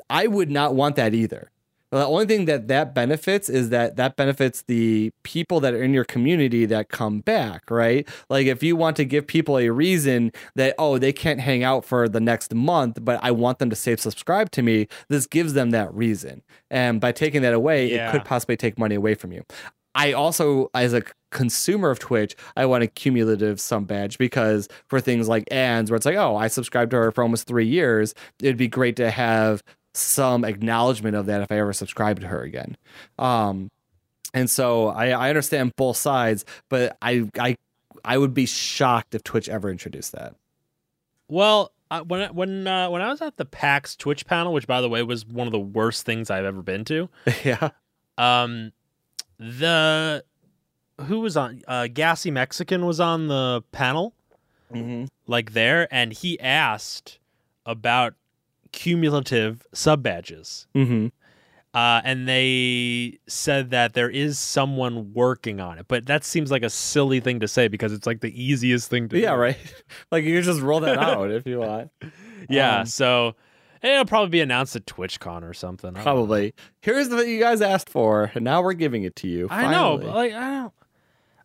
i would not want that either the only thing that that benefits is that that benefits the people that are in your community that come back, right? Like if you want to give people a reason that oh they can't hang out for the next month, but I want them to save subscribe to me, this gives them that reason. And by taking that away, Yeah. it could possibly take money away from you. I also, as a consumer of Twitch, I want a cumulative sum badge because for things like ads, where it's like, oh, I subscribed to her for almost three years, it'd be great to have some acknowledgement of that if I ever subscribe to her again. Um, and so I, I understand both sides, but I, I, I would be shocked if Twitch ever introduced that. Well, I, when I, when uh, when I was at the PAX Twitch panel, which by the way was one of the worst things I've ever been to, yeah. um, the who was on uh, Gassy Mexican was on the panel Mm-hmm. like there, and he asked about cumulative sub badges, Mm-hmm. uh, and they said that there is someone working on it, but that seems like a silly thing to say because it's like the easiest thing to Yeah, do. right. like you just roll that out if you want. Yeah, Um, so it'll probably be announced at TwitchCon or something. I don't know. Probably. Here's what you guys asked for, and now we're giving it to you. I know, but like I don't.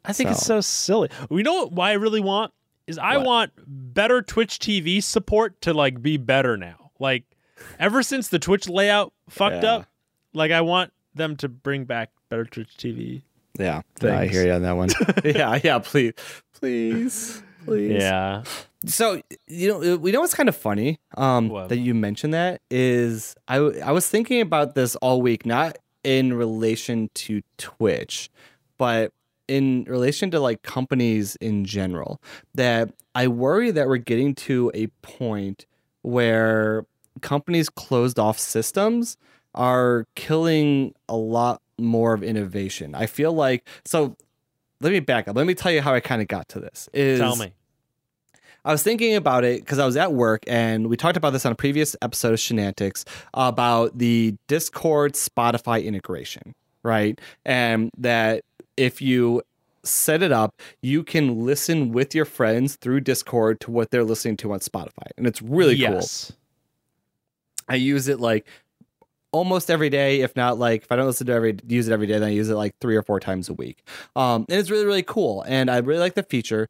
I think it's So. so silly. You know what? Why I really want is I What? want better Twitch TV support to like be better now. Like ever since the Twitch layout fucked Yeah. up, like I want them to bring back better Twitch TV. Yeah, I hear you on that one. yeah, yeah, please, please, please. Yeah. So you know, we know what's kind of funny um, What? that you mentioned that is I I was thinking about this all week, not in relation to Twitch, but in relation to like companies in general. That I worry that we're getting to a point where companies closed off systems are killing a lot more of innovation. I feel like so. Let me back up. Let me tell you how I kind of got to this. Is Tell me. I was thinking about it because I was at work and we talked about this on a previous episode of Shenantics about the Discord Spotify integration, right? And that if you set it up, you can listen with your friends through Discord to what they're listening to on Spotify. And it's really cool. yes. I use it like almost every day, if not like if I don't listen to every use it every day, then I use it like three or four times a week. Um, and it's really really cool, and I really like the feature.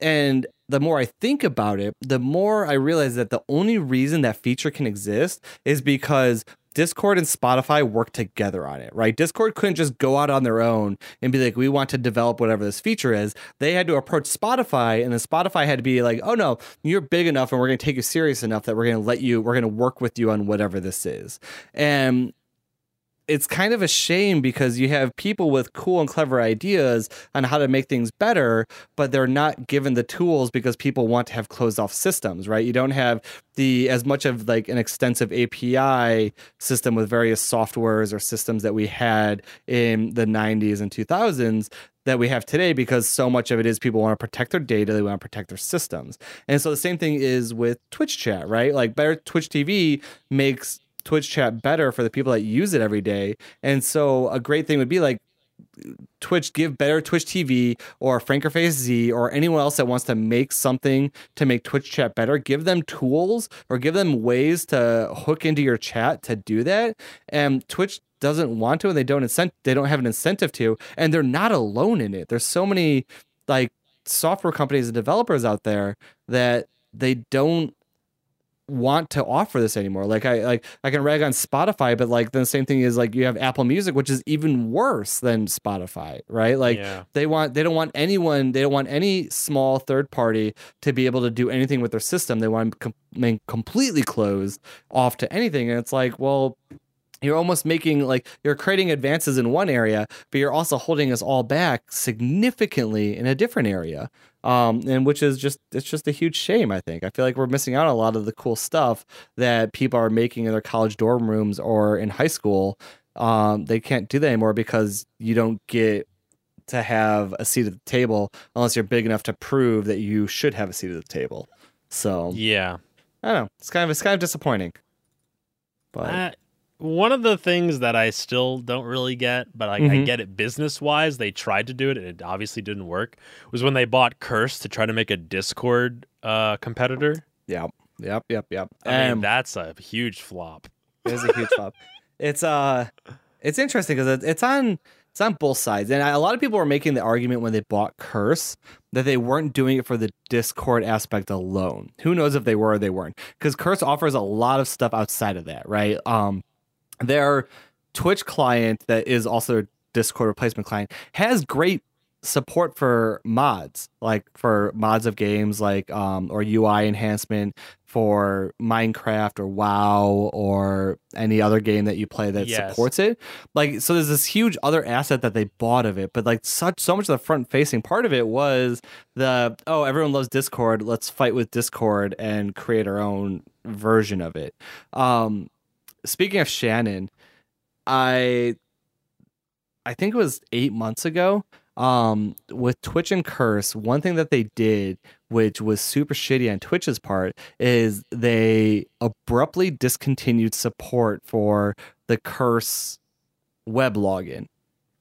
And the more I think about it, the more I realize that the only reason that feature can exist is because Discord and Spotify work together on it, right? Discord couldn't just go out on their own and be like, we want to develop whatever this feature is. They had to approach Spotify, and then Spotify had to be like, oh no, you're big enough and we're going to take you serious enough that we're going to let you, we're going to work with you on whatever this is. And it's kind of a shame because you have people with cool and clever ideas on how to make things better, but they're not given the tools because people want to have closed off systems, right? You don't have the as much of like an extensive API system with various softwares or systems that we had in the 90s and 2000s that we have today because so much of it is people want to protect their data, they want to protect their systems. And so the same thing is with Twitch chat, right? Like better Twitch TV makes Twitch chat better for the people that use it every day. And so a great thing would be like Twitch give better Twitch TV or FrankerFaceZ or anyone else that wants to make something to make Twitch chat better, give them tools or give them ways to hook into your chat to do that. And Twitch doesn't want to and they don't incent they don't have an incentive to and they're not alone in it. There's so many like software companies and developers out there that they don't want to offer this anymore. Like I like I can rag on Spotify, but like the same thing is like you have Apple Music, which is even worse than Spotify, right? Like yeah. they want they don't want anyone they don't want any small third party to be able to do anything with their system. They want to com- completely closed off to anything, and it's like, well, you're almost making like you're creating advances in one area, but you're also holding us all back significantly in a different area. Um, and which is just it's just a huge shame. I think I feel like we're missing out on a lot of the cool stuff that people are making in their college dorm rooms or in high school. Um, they can't do that anymore because you don't get to have a seat at the table unless you're big enough to prove that you should have a seat at the table. So Yeah. I don't know. It's kind of it's kind of disappointing. But Uh, one of the things that I still don't really get, but I Mhm. get it business wise, they tried to do it and it obviously didn't work, was when they bought Curse to try to make a Discord uh, competitor. yep, yep, yep, yep. I mean, Um, that's a huge flop. It is a huge flop. It's uh, it's interesting because it's on it's on both sides, and a lot of people were making the argument when they bought Curse that they weren't doing it for the Discord aspect alone. Who knows if they were or they weren't? Because Curse offers a lot of stuff outside of that, right? Um, their Twitch client that is also a Discord replacement client has great support for mods like for mods of games like um or UI enhancement for Minecraft or WoW or any other game that you play that Yes. supports it. Like so there's this huge other asset that they bought of it, but like such so much of the front facing part of it was the oh everyone loves Discord, let's fight with Discord and create our own version of it. Um speaking of Shannon, I I think it was 8 months ago um with Twitch and Curse, one thing that they did which was super shitty on Twitch's part is they abruptly discontinued support for the Curse web login.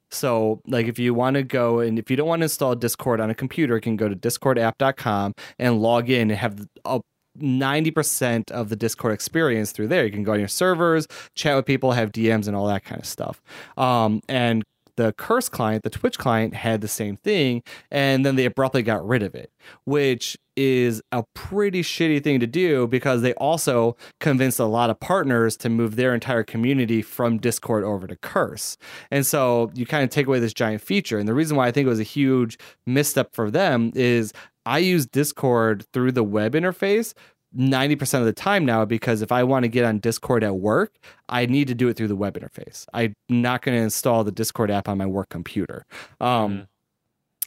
So, like, if you want to go and if you don't want to install Discord on a computer, you can go to discordapp.com and log in and have a 90% of the Discord experience through there. You can go on your servers, chat with people, have DMs, and all that kind of stuff. Um, and the Curse client, the Twitch client, had the same thing, and then they abruptly got rid of it, which is a pretty shitty thing to do because they also convinced a lot of partners to move their entire community from Discord over to Curse. And so you kind of take away this giant feature. And the reason why I think it was a huge misstep for them is I use Discord through the web interface 90% of the time now because if I want to get on Discord at work, I need to do it through the web interface. I'm not going to install the Discord app on my work computer. Um, Mhm.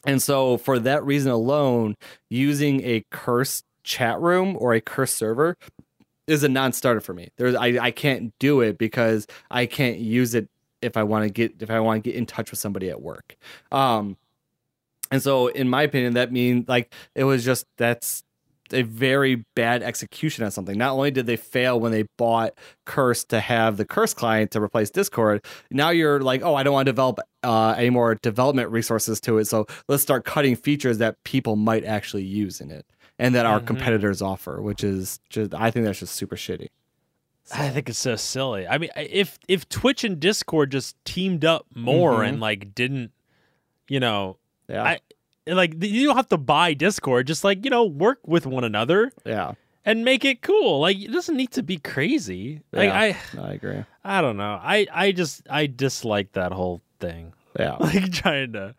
And so, for that reason alone, using a curse chat room or a curse server is a non-starter for me. There's I, I can't do it because I can't use it if I want to get if I want to get in touch with somebody at work. Um, and so, in my opinion, that means like it was just that's a very bad execution on something. Not only did they fail when they bought Curse to have the Curse client to replace Discord, now you're like, oh, I don't want to develop uh, any more development resources to it. So let's start cutting features that people might actually use in it and that our Mhm. competitors offer, which is just, I think that's just super shitty. I think it's so silly. I mean, if if Twitch and Discord just teamed up more Mhm. and like didn't, you know, Yeah. I- like you don't have to buy Discord, just like you know, work with one another yeah. and make it cool. Like it doesn't need to be crazy. Like Yeah. I, No, I agree. I don't know. I I just I dislike that whole thing. Yeah. Like trying to,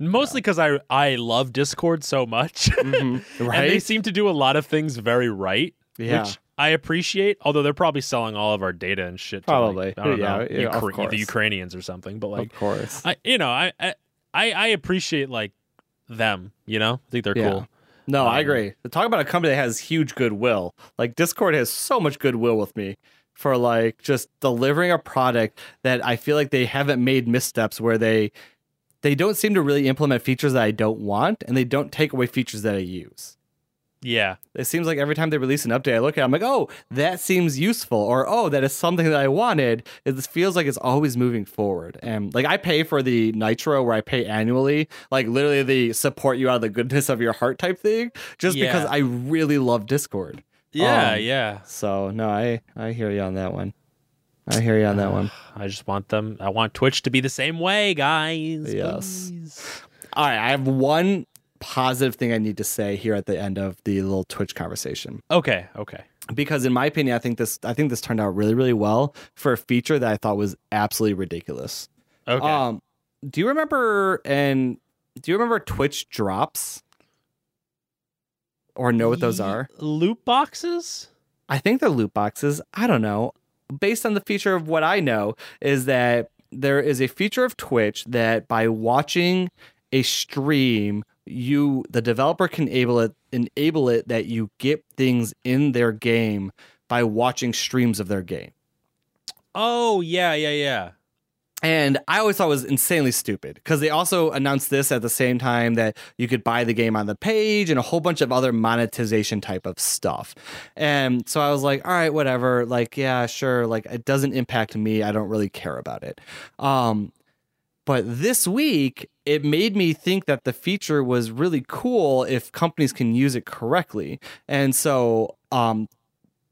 mostly because I I love Discord so much, Mhm. and Right? they seem to do a lot of things very right. Yeah. which I appreciate. Although they're probably selling all of our data and shit. To Probably. like, I don't Yeah, know, yeah, of Ukra- course. the Ukrainians or something. But like, of course. I you know I I I I appreciate like them. You know, I think they're Yeah. cool. No, I Um, agree. Talk about a company that has huge goodwill. Like Discord has so much goodwill with me for like just delivering a product that I feel like they haven't made missteps where they they don't seem to really implement features that I don't want and they don't take away features that I use. Yeah, It seems like every time they release an update, I look at it, I'm like, oh, that seems useful, or oh, that is something that I wanted. It feels like it's always moving forward. And like I pay for the Nitro where I pay annually, like literally the support you out of the goodness of your heart type thing, just because I really love Discord. yeah, Um, yeah. So no, I I hear you on that one. I hear you on that one. I just want them. I want Twitch to be the same way, guys. Yes. please. All right, I have one positive thing I need to say here at the end of the little Twitch conversation. Okay. Okay. because in my opinion, I think this I think this turned out really really well for a feature that I thought was absolutely ridiculous. Okay. Um, do you remember and do you remember Twitch drops or know what those are? Loot boxes. I think they're loot boxes. I don't know. based on the feature of what I know, is that there is a feature of Twitch that by watching a stream, you the developer can enable it enable it that you get things in their game by watching streams of their game. Oh yeah, yeah, yeah. And I always thought it was insanely stupid because they also announced this at the same time that you could buy the game on the page and a whole bunch of other monetization type of stuff. And so I was like, all right, whatever. Like, yeah, sure. Like, it doesn't impact me. I don't really care about it. Um, but this week, it made me think that the feature was really cool if companies can use it correctly. And so, um,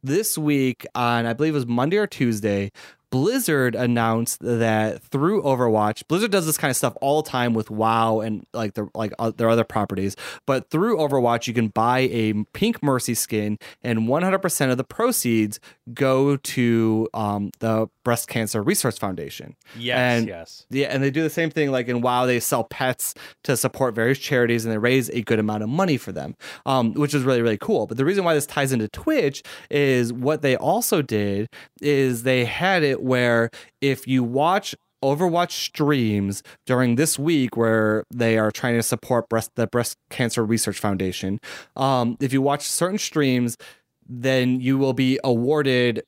this week on, I believe it was Monday or Tuesday, Blizzard announced that through Overwatch, Blizzard does this kind of stuff all the time with WoW and like their like uh, their other properties. But through Overwatch, you can buy a Pink Mercy skin, and 100% of the proceeds go to um, the Breast Cancer Research Foundation. Yes, And- yes. Yeah, and they do the same thing like in WoW. They sell pets to support various charities, and they raise a good amount of money for them, um, which is really really cool. But the reason why this ties into Twitch is what they also did is they had it where if you watch Overwatch streams during this week where they are trying to support breast the Breast Cancer Research Foundation, um, if you watch certain streams, then you will be awarded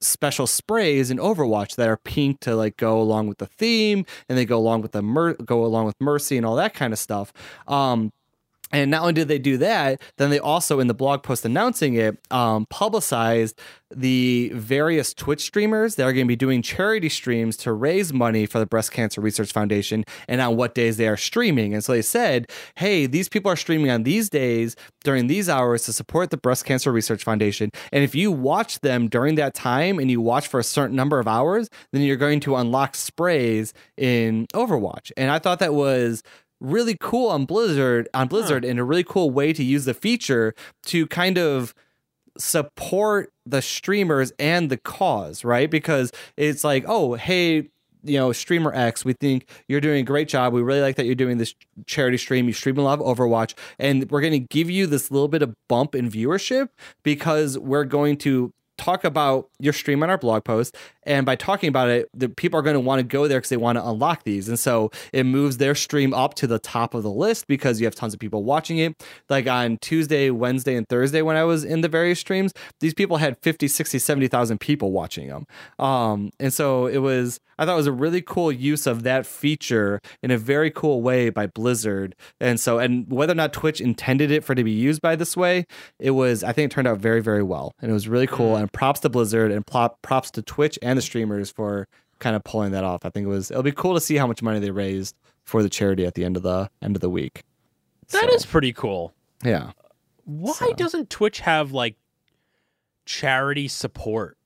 special sprays in Overwatch that are pink to like go along with the theme and they go along with the mer- go along with mercy and all that kind of stuff. Um and not only did they do that, then they also in the blog post announcing it, um, publicized the various Twitch streamers that are going to be doing charity streams to raise money for the Breast Cancer Research Foundation and on what days they are streaming. And so they said, hey, these people are streaming on these days during these hours to support the Breast Cancer Research Foundation. And if you watch them during that time and you watch for a certain number of hours, then you're going to unlock sprays in Overwatch. And I thought that was really cool on Blizzard on Blizzard and a really cool way to use the feature to kind of support the streamers and the cause, right? Because it's like, oh, hey, you know, streamer X, we think you're doing a great job. We really like that you're doing this charity stream. You stream a lot of Overwatch, and we're going to give you this little bit of bump in viewership because we're going to talk about your stream on our blog post and by talking about it the people are going to want to go there because they want to unlock these. And so it moves their stream up to the top of the list because you have tons of people watching it. Like on tuesday wednesday and thursday when i was in the various streams these people had 50 60 70000 people watching them um, and so it was i thought it was a really cool use of that feature in a very cool way by blizzard. And so and whether or not twitch intended it for it to be used by this way it was i think it turned out very very well. And it was really cool. And props to blizzard and props to twitch and the streamers for kind of pulling that off. I think it was it'll be cool to see how much money they raised for the charity at the end of the end of the week. That is pretty cool. yeah. Why So- doesn't Twitch have like charity support?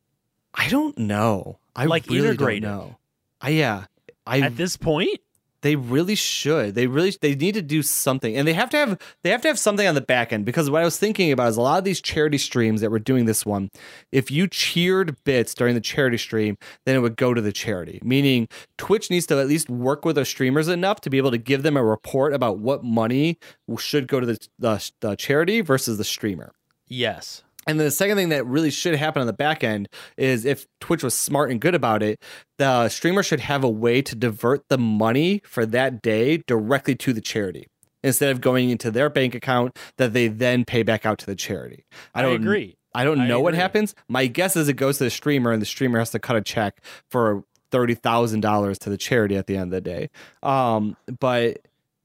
I don't know. I Like really integrated. don't know. I, yeah. I at this point? They really should. They really they need to do something, and they have to have they have to have something on the back end because what I was thinking about is a lot of these charity streams that were doing this one. If you cheered bits during the charity stream, then it would go to the charity. Meaning, Twitch needs to at least work with their streamers enough to be able to give them a report about what money should go to the, the, the charity versus the streamer. Yes. And then the second thing that really should happen on the back end is if Twitch was smart and good about it, the streamer should have a way to divert the money for that day directly to the charity instead of going into their bank account that they then pay back out to the charity. I, don't agree. I don't I know what happens. My guess is it goes to the streamer and the streamer has to cut a check for thirty thousand dollars to the charity at the end of the day. Um, but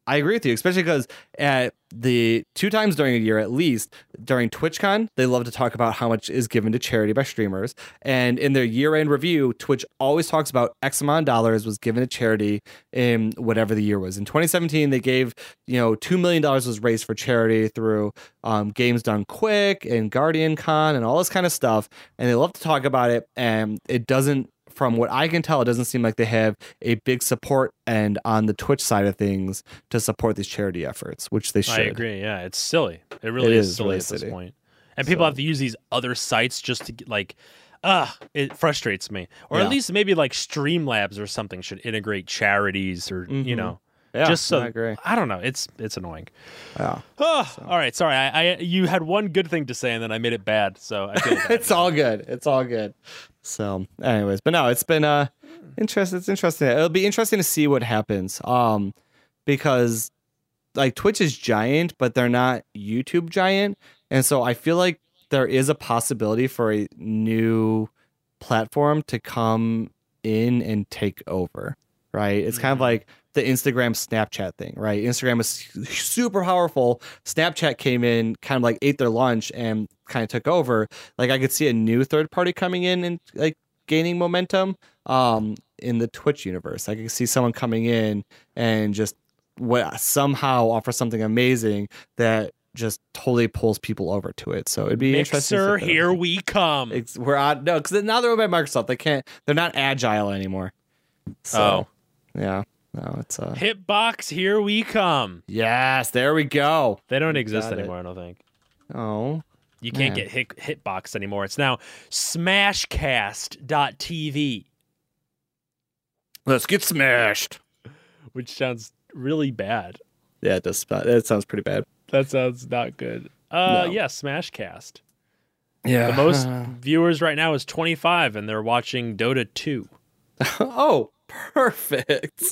I agree with you, especially because at the two times during a year at least during TwitchCon, they love to talk about how much is given to charity by streamers. And in their year-end review, Twitch always talks about X amount of dollars was given to charity in whatever the year was. In 2017, they gave you know two million dollars was raised for charity through um, Games Done Quick and Guardian Con and all this kind of stuff. And they love to talk about it, and it doesn't. From what I can tell, it doesn't seem like they have a big support end on the Twitch side of things to support these charity efforts, which they should. I agree. Yeah, it's silly. It really It is, is silly really at this point. And people So- have to use these other sites just to get like, ah, it frustrates me. Or Yeah. at least maybe like Streamlabs or something should integrate charities or you Mhm. know, Yeah, just so I agree. I don't know. It's it's annoying. Yeah. Oh, All right, sorry. I, I you had one good thing to say and then I made it bad. So I feel bad. it's all good. It's all good. So, anyways, but no, it's been uh interesting. It's interesting. It'll be interesting to see what happens. Um, because like Twitch is giant, but they're not YouTube giant, and so I feel like there is a possibility for a new platform to come in and take over. Right? It's kind of Mhm. like the Instagram Snapchat thing, right? Instagram is super powerful. Snapchat came in, kind of like ate their lunch and kind of took over. Like I could see a new third party coming in and like gaining momentum um in the Twitch universe. I could see someone coming in and just what somehow offer something amazing that just totally pulls people over to it. So it'd be interesting. Mixer, see if here we come. it's, we're on no because now they're owned by Microsoft. They can't. They're not agile anymore. So, Oh. yeah. No, it's a uh. Hitbox, here we come. Yes, there we go. They don't exist got it. anymore, I don't think. Oh, You can't Man. get hit, Hitbox anymore. It's now Smashcast.tv, let's get smashed. which sounds really bad. Yeah, it does. That sounds pretty bad. That sounds not good. Uh, No. yeah, Smashcast. Yeah. The most viewers right now is 25, and they're watching Dota 2. oh, perfect.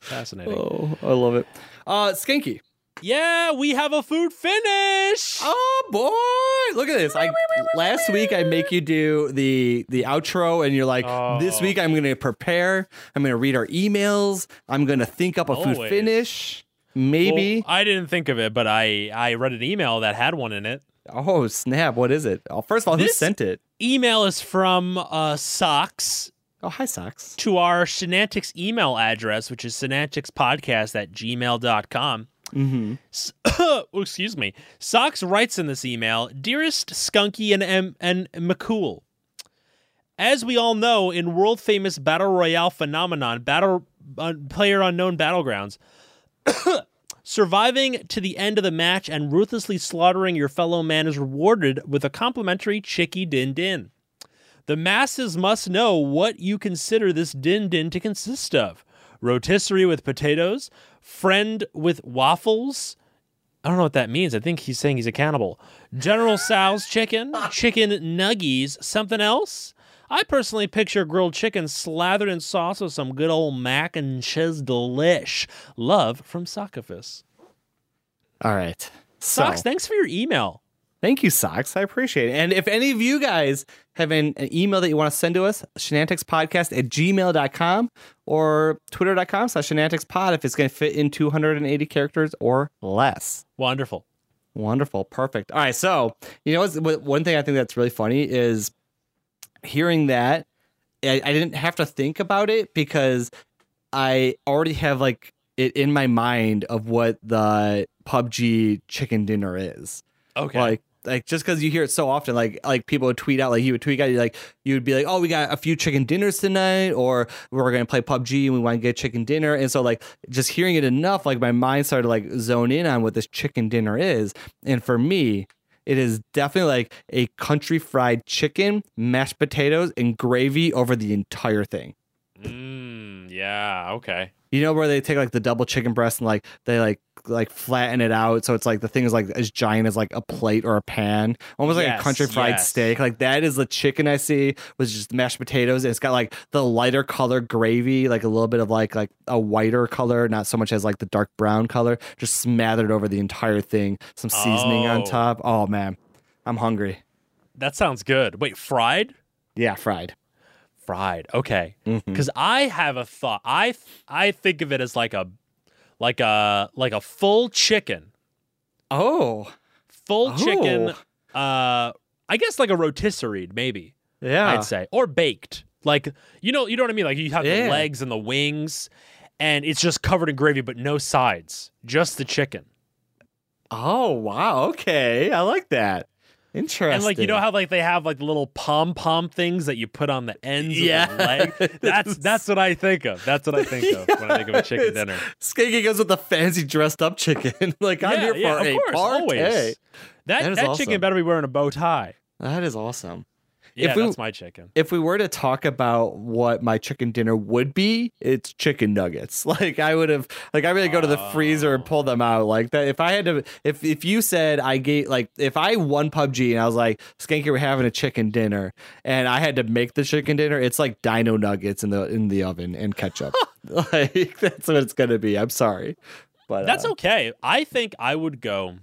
Fascinating. Oh, I love it. Uh, Skanky. Yeah, we have a food finish. Oh boy, look at this! I last week I make you do the the outro, and you're like, this Oh. week I'm going to prepare. I'm going to read our emails. I'm going to think up a food finish. Maybe. Well, I didn't think of it, but I I read an email that had one in it. oh snap! What is it? Oh, first of all, who sent it? Email is from uh, Socks Oh, hi, socks. to our Shenantics email address, which is shenanticspodcast at gmail.com. Mm-hmm. Oh, excuse me. Socks writes in this email, Dearest Skanky and, M- and MCole, as we all know, in world famous battle royale phenomenon, battle uh, player unknown battlegrounds, surviving to the end of the match and ruthlessly slaughtering your fellow man is rewarded with a complimentary chicky din din. The masses must know what you consider this din din to consist of. Rotisserie with potatoes, friend with waffles. I don't know what that means. I think he's saying he's a cannibal. General Sal's chicken, chicken nuggies, something else? I personally picture grilled chicken slathered in sauce with some good old mac and cheese delish. Love from Sockifus. All right. So, Socks, thanks for your email. Thank you, Socks. I appreciate it. And if any of you guys have an, an email that you want to send to us, shenanticspodcast at gmail.com or twitter.com slash shenanticspod if it's going to fit in 280 characters or less. Wonderful. Wonderful. Perfect. All right. So, you know, one thing I think that's really funny is hearing that. I, I didn't have to think about it because I already have like it in my mind of what the PUBG chicken dinner is. Okay. Like, like just because you hear it so often, like like people would tweet out, like you would tweet out, you like you would be like, oh, we got a few chicken dinners tonight, or we're gonna play PUBG and we want to get chicken dinner, and so like just hearing it enough, like my mind started to like zone in on what this chicken dinner is, and for me. It is definitely like a country fried chicken, mashed potatoes, and gravy over the entire thing. Mm, yeah, okay. You know where they take like the double chicken breast and like they like like flatten it out so it's like the thing is like as giant as like a plate or a pan, almost like Yes, a country fried yes. steak. Like that is the chicken I see with just mashed potatoes. And it's got like the lighter color gravy, like a little bit of like like a whiter color, not so much as like the dark brown color, just smothered over the entire thing. Some seasoning on Oh. top. Oh man, I'm hungry. That sounds good. Wait, fried? Yeah, fried. Fried. Okay. Because I have a thought. I I think of it as like a like a like a full chicken. Oh, Full chicken. Oh. Uh, I guess like a rotisserie, maybe. yeah. I'd say, or baked. Like you know, you know what I mean. Like you have Yeah. the legs and the wings, and it's just covered in gravy, but no sides, just the chicken. Oh wow. Okay, I like that. Interesting. And like you know how like they have like little pom pom things that you put on the ends Yeah. of the leg. That's that's what I think of. That's what I think of when I think of a chicken dinner. Skanky goes with the fancy dressed up chicken. like I'm yeah, here for yeah, a of course, party. always. That That that awesome. chicken better be wearing a bow tie. That is awesome. Yeah, if we that's my chicken. if we were to talk about what my chicken dinner would be, it's chicken nuggets. Like I would have, like I really go to the freezer and pull them out. Like that. If I had to, if if you said I gave, like if I won PUBG and I was like, Skanky, we're having a chicken dinner, and I had to make the chicken dinner, it's like Dino nuggets in the in the oven and ketchup. like that's what it's gonna be. I'm sorry, but That's uh, okay. I think I would go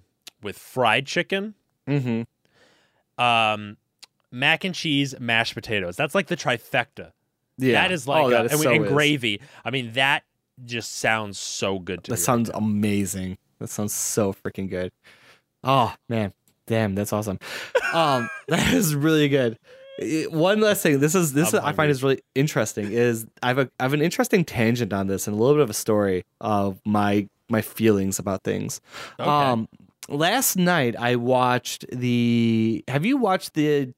with fried chicken, mhm. um, mac and cheese, mashed potatoes. That's like the trifecta. yeah. That is like oh, a- that is and, so and gravy. I mean, that just sounds so good to That me. sounds amazing. That sounds so freaking good. Oh man, damn, that's awesome. Um, that is really good. One last thing. This is this is, I find is really interesting. Is I have a I have an interesting tangent on this and a little bit of a story of my my feelings about things. Okay. Um, last night I watched the. Have you watched the?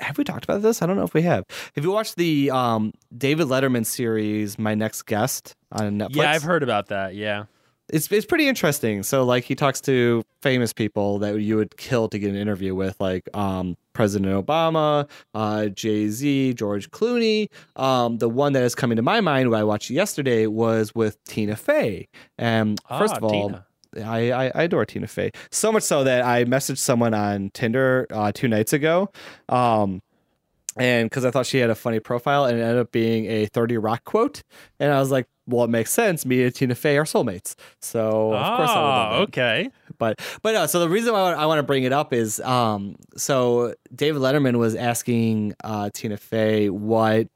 Have we talked about this? I don't know if we have. Have you watched the um David Letterman series, My Next Guest on Netflix? yeah, I've heard about that. Yeah. it's it's pretty interesting. So like he talks to famous people that you would kill to get an interview with, like um, President Obama, uh, Jay Z, George Clooney. Um, the one that is coming to my mind, what I watched yesterday, was with Tina Fey. And first Ah, of all, Tina. I, I I adore Tina Fey so much so that I messaged someone on Tinder uh, two nights ago, um, and because I thought she had a funny profile, and it ended up being a Thirty Rock quote, and I was like, well, it makes sense. Me and Tina Fey are soulmates, so of course I would Ah, okay. But but no, so the reason why I want, I want to bring it up is um so David Letterman was asking uh Tina Fey what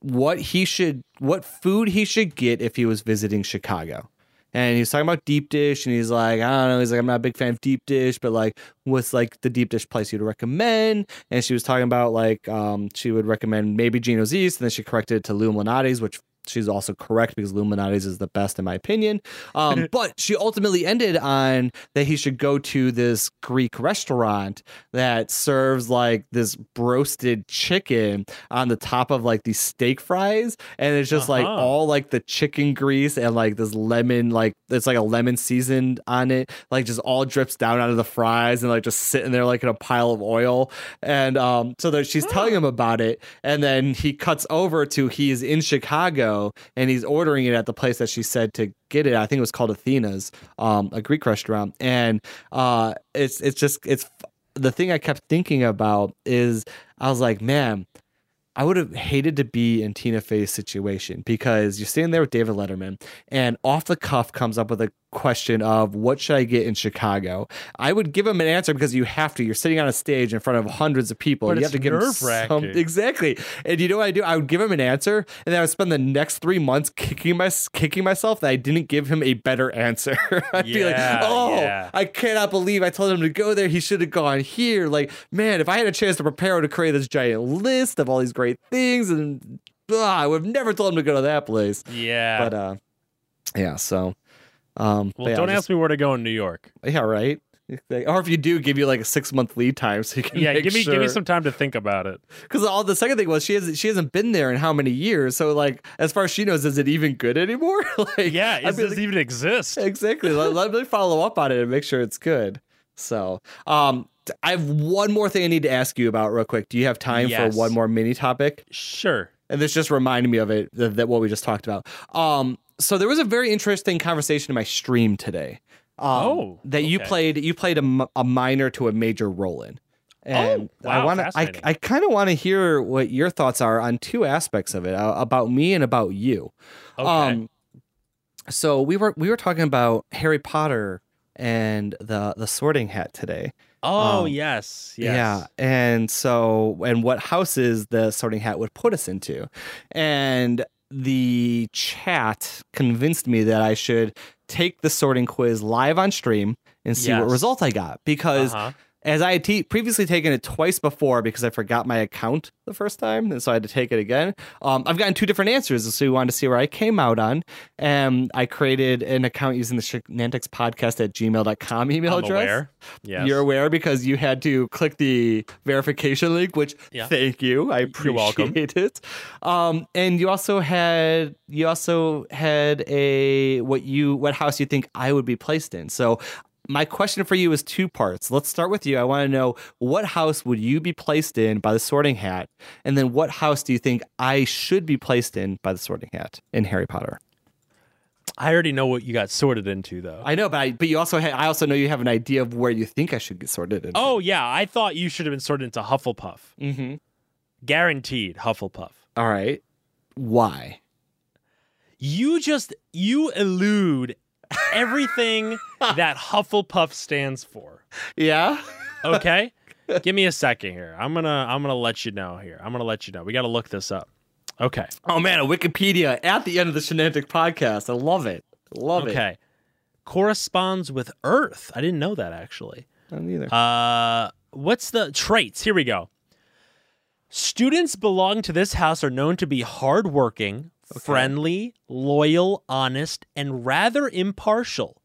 what he should what food he should get if he was visiting Chicago. And he was talking about deep dish, and he's like, I don't know. He's like, I'm not a big fan of deep dish, but like, what's like the deep dish place you'd recommend? And she was talking about like, um, she would recommend maybe Gino's East, and then she corrected it to Lou Malnati's, which she's also correct because Lou Malnati's is the best in my opinion. Um, but she ultimately ended on that he should go to this Greek restaurant that serves like this roasted chicken on the top of like these steak fries, and it's just like Uh-huh. all like the chicken grease and like this lemon, like it's like a lemon seasoned on it, like just all drips down out of the fries and like just sitting there like in a pile of oil. And um, so that she's telling him about it, and then he cuts over to he's in Chicago and he's ordering it at the place that she said to get it. I think it was called Athena's, um, a Greek restaurant, and uh, it's it's just it's the thing I kept thinking about is I was like, man, I would have hated to be in Tina Fey's situation because you're sitting there with David Letterman and off the cuff comes up with a question of what should I get in Chicago? I would give him an answer because you have to. You're sitting on a stage in front of hundreds of people. But you have to give him some exactly. And you know what I do? I would give him an answer and then I would spend the next three months kicking my kicking myself that I didn't give him a better answer. I'd be like, oh, yeah. I cannot believe I told him to go there. He should have gone here. Like, man, if I had a chance to prepare, I create this giant list of all these great things, and ah, I would have never told him to go to that place. Yeah. But uh, yeah. So, um, well, yeah, don't just- ask me where to go in New York. Yeah, right. Or if you do, give you like a six month lead time so you can Yeah, give me sure. give me some time to think about it. Because all the second thing was she hasn't she hasn't been there in how many years. So like as far as she knows, is it even good anymore? like Yeah, is this like- even exist? exactly. let, let me follow up on it and make sure it's good. So, um, I have one more thing I need to ask you about real quick. Do you have time Yes. for one more mini topic? Sure. And this just reminded me of it that, that what we just talked about. Um, so there was a very interesting conversation in my stream today. Um, Oh, that you played you played a, a minor to a major role in. And Oh, I want to I. I kind of want to hear what your thoughts are on two aspects of it uh, about me and about you. Okay. Um, so we were we were talking about Harry Potter and the the Sorting Hat today. oh um, yes, yes. Yeah, and so and what houses the Sorting Hat would put us into, and the chat convinced me that I should take the sorting quiz live on stream and see what Yes. result I got because Uh-huh. As I had te- previously taken it twice before because I forgot my account the first time, and so I had to take it again. Um, I've gotten two different answers, so we wanted to see where I came out on. And I created an account using the Shenantics podcast at gmail.com email I'm address. aware. Yes. You're aware because you had to click the verification link, which Yeah. thank you. I appreciate it. Um, and you also had you also had a what you what house you think I would be placed in. So my question for you is two parts. Let's start with you. I want to know what house would you be placed in by the Sorting Hat, and then what house do you think I should be placed in by the Sorting Hat in Harry Potter? I already know what you got sorted into, though. I know, but I, but you also ha- I also know you have an idea of where you think I should get sorted in. oh yeah, I thought you should have been sorted into Hufflepuff. mm-hmm. Guaranteed Hufflepuff. All right. Why? You just you elude everything that Hufflepuff stands for. Yeah. Okay? Give me a second here. I'm going to I'm going to let you know here. I'm going to let you know. We got to look this up. Okay. Oh man, a Wikipedia at the end of the Shenantics podcast. I love it. Love it. Okay. Corresponds with Earth. I didn't know that actually. Not neither. Uh, what's the traits? Here we go. Students belonging to this house are known to be hardworking, friendly, loyal, honest, and rather impartial.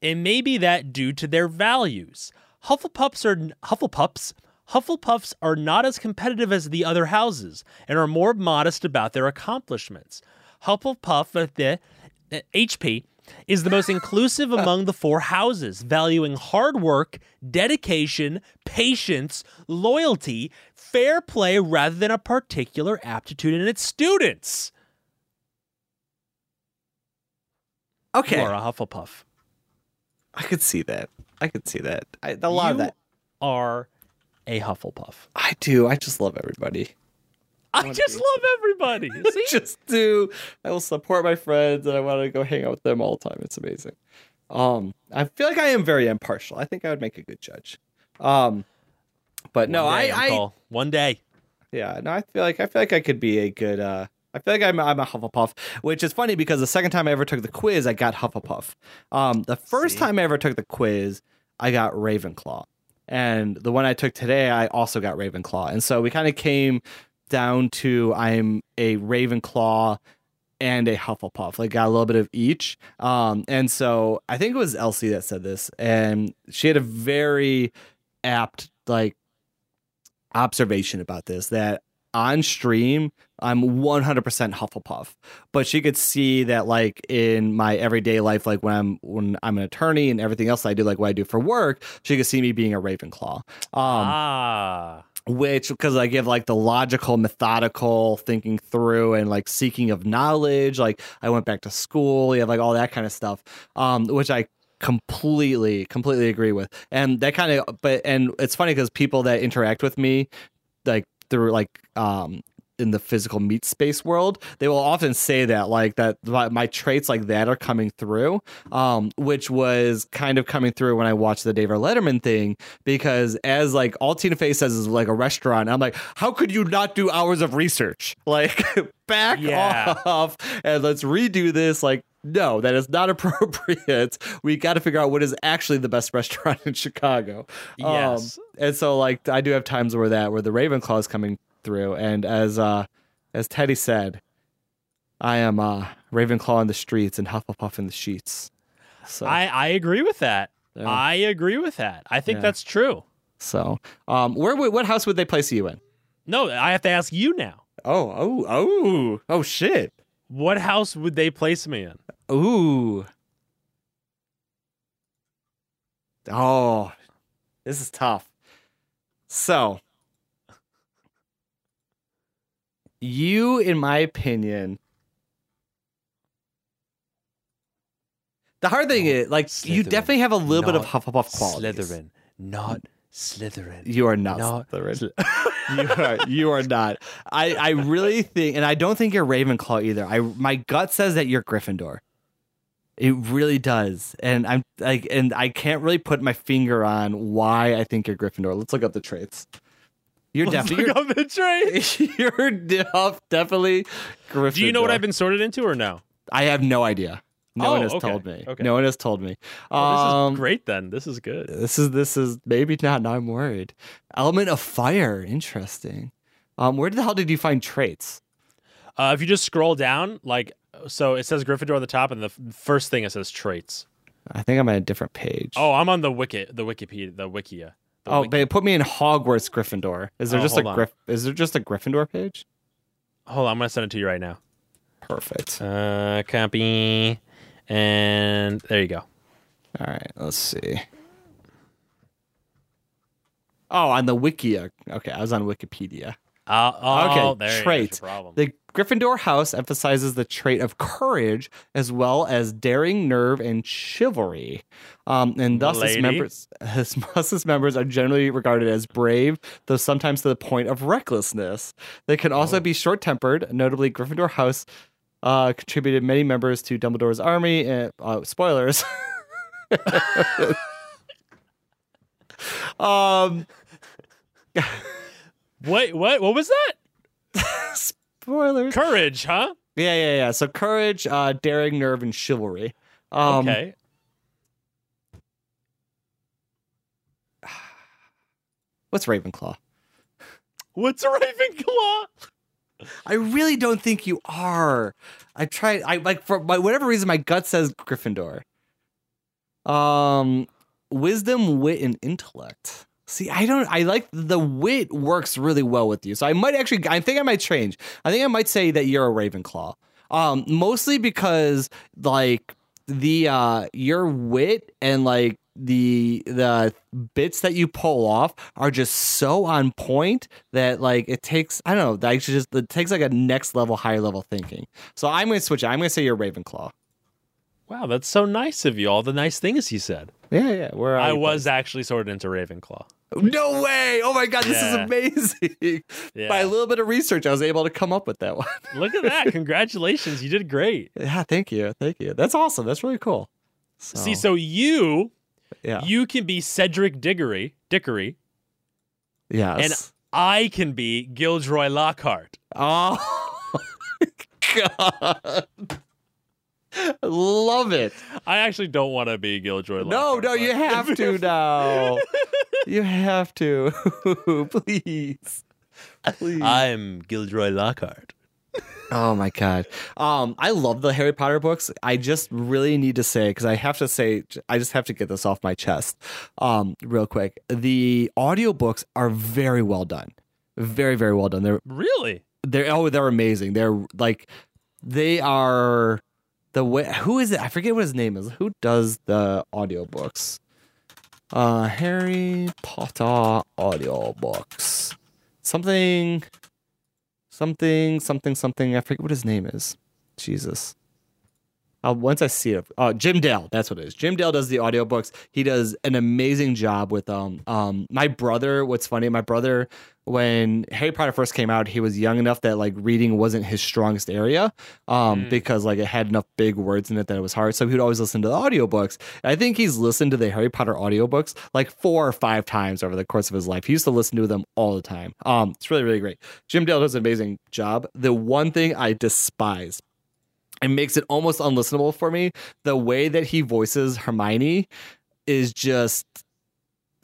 It may be that due to their values. Hufflepuffs are Hufflepuffs. Hufflepuffs are not as competitive as the other houses and are more modest about their accomplishments. Hufflepuff, uh, the uh, HP, is the most inclusive among the four houses, valuing hard work, dedication, patience, loyalty, fair play rather than a particular aptitude in its students. Okay. You are a Hufflepuff. I could see that. I could see that. I, a lot of that. are a Hufflepuff. I do. I just love everybody. I wanna just love everybody. See? just do. I will support my friends, and I want to go hang out with them all the time. It's amazing. Um, I feel like I am very impartial. I think I would make a good judge. Um, but no, One I, day, I, Uncle. one day. yeah, no, I feel like I feel like I could be a good. uh I feel like I'm I'm a Hufflepuff, which is funny because the second time I ever took the quiz, I got Hufflepuff. Um, the first See? time I ever took the quiz, I got Ravenclaw, and the one I took today, I also got Ravenclaw, and so we kind of came down to I'm a Ravenclaw and a Hufflepuff. Like got a little bit of each. Um, and so I think it was Elsie that said this, and she had a very apt like observation about this that on stream I'm 100% Hufflepuff, but she could see that like in my everyday life, like when I'm when I'm an attorney and everything else I do, like what I do for work, she could see me being a Ravenclaw. Um, ah. which because I give like the logical, methodical thinking through and like seeking of knowledge. Like I went back to school, you have like all that kind of stuff, um, which I completely, completely agree with. And that kind of, but and it's funny because people that interact with me, like through like um in the physical meat space world, they will often say that like that my, my traits like that are coming through, um, which was kind of coming through when I watched the David Letterman thing because as like all Tina Fey says is like a restaurant, I'm like, how could you not do hours of research? Like back Yeah. off and let's redo this. Like no, that is not appropriate. We got to figure out what is actually the best restaurant in Chicago. Um, Yes. and so like I do have times where that where the Ravenclaw is coming through, and as uh as Teddy said, I am uh Ravenclaw in the streets and Hufflepuff in the sheets. So I, I agree with that. Yeah. I agree with that. I think Yeah. that's true. so um where would what house would they place you in? No, I have to ask you now. Oh oh oh oh shit. What house would they place me in? Ooh. Oh, this is tough. So, you, in my opinion, the hard thing is, like, you definitely have a little bit of Hufflepuff qualities. Slytherin, not Slytherin. You are not, Not Slytherin. you are you are not. I I really think, and I don't think you're Ravenclaw either. I my gut says that you're Gryffindor. It really does, and I'm like, and I can't really put my finger on why I think you're Gryffindor. Let's look up the traits. You're definitely up the trait. you're, you're def- definitely Gryffindor. Do you know what I've been sorted into or no? I have no idea. No Oh, one has okay, told me. okay. No one has told me. This Um, is great then. This is good. This is this is maybe not. Now I'm worried. Element of fire. Interesting. Um, where the hell did you find traits? Uh, if you just scroll down, like, so it says Gryffindor at the top, and the first thing it says traits. I think I'm on a different page. Oh, I'm on the wiki, the Wikipedia, the Wikia. Oh, they put me in Hogwarts Gryffindor. Is there oh, just a Gryff- Is there just a Gryffindor page? Hold on, I'm gonna send it to you right now. Perfect. Uh, copy, and there you go. All right, let's see. Oh, on the wiki. Okay, I was on Wikipedia. Uh, oh, okay. There traits. The Gryffindor house emphasizes the trait of courage as well as daring, nerve, and chivalry. Um, and thus its members, his, thus its members are generally regarded as brave, though sometimes to the point of recklessness. They can also Oh. be short-tempered. Notably, Gryffindor house uh, contributed many members to Dumbledore's army. And, uh, spoilers. um, Wait, what? What was that? Spoilers. Courage, huh? Yeah, yeah, yeah. So courage, uh, daring, nerve, and chivalry. Um, okay. What's Ravenclaw? What's a Ravenclaw? I really don't think you are. I tried. I like for my, whatever reason, my gut says Gryffindor. Um, wisdom, wit, and intellect. See, I don't. I like the wit works really well with you. So I might actually. I think I might change. I think I might say that you're a Ravenclaw. Um, mostly because like the uh your wit and like the the bits that you pull off are just so on point that like it takes I don't know that actually just it takes like a next level higher level thinking. So I'm gonna switch it. I'm gonna say you're Ravenclaw. Wow, that's so nice of you. All the nice things you said. Yeah, yeah. Where are I was actually sort of into Ravenclaw. No way! Oh my god, this Yeah. is amazing. Yeah. By a little bit of research, I was able to come up with that one. Look at that! Congratulations, you did great. yeah, thank you, thank you. That's awesome. That's really cool. So, See, so you yeah, you can be Cedric Diggory, Dickory, yes. and I can be Gilderoy Lockhart. Oh God. Love it. I actually don't want to be Gilderoy No, Lockhart. no, you but- have to now. you have to. Please. Please. I'm Gilderoy Lockhart. oh my god. Um I love the Harry Potter books. I just really need to say cuz I have to say I just have to get this off my chest. Um real quick. The audiobooks are very well done. Very very well done. They're Really? they're oh they're amazing they're like they are the way who is it? I forget what his name is. Who does the audiobooks? Uh harry potter audiobooks. Something something something something. I forget what his name is. Jesus uh, once I see it, uh, Jim Dale, that's what it is. Jim Dale does the audiobooks. He does an amazing job with um um my brother. What's funny, my brother, when Harry Potter first came out, he was young enough that like reading wasn't his strongest area, um Mm. because like it had enough big words in it that it was hard. So he would always listen to the audiobooks. And I think he's listened to the Harry Potter audiobooks like four or five times over the course of his life. He used to listen to them all the time. Um, it's really really great. Jim Dale does an amazing job. The one thing I despise it makes it almost unlistenable for me. The way that he voices Hermione is just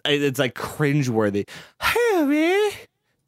it's like cringeworthy. Harry,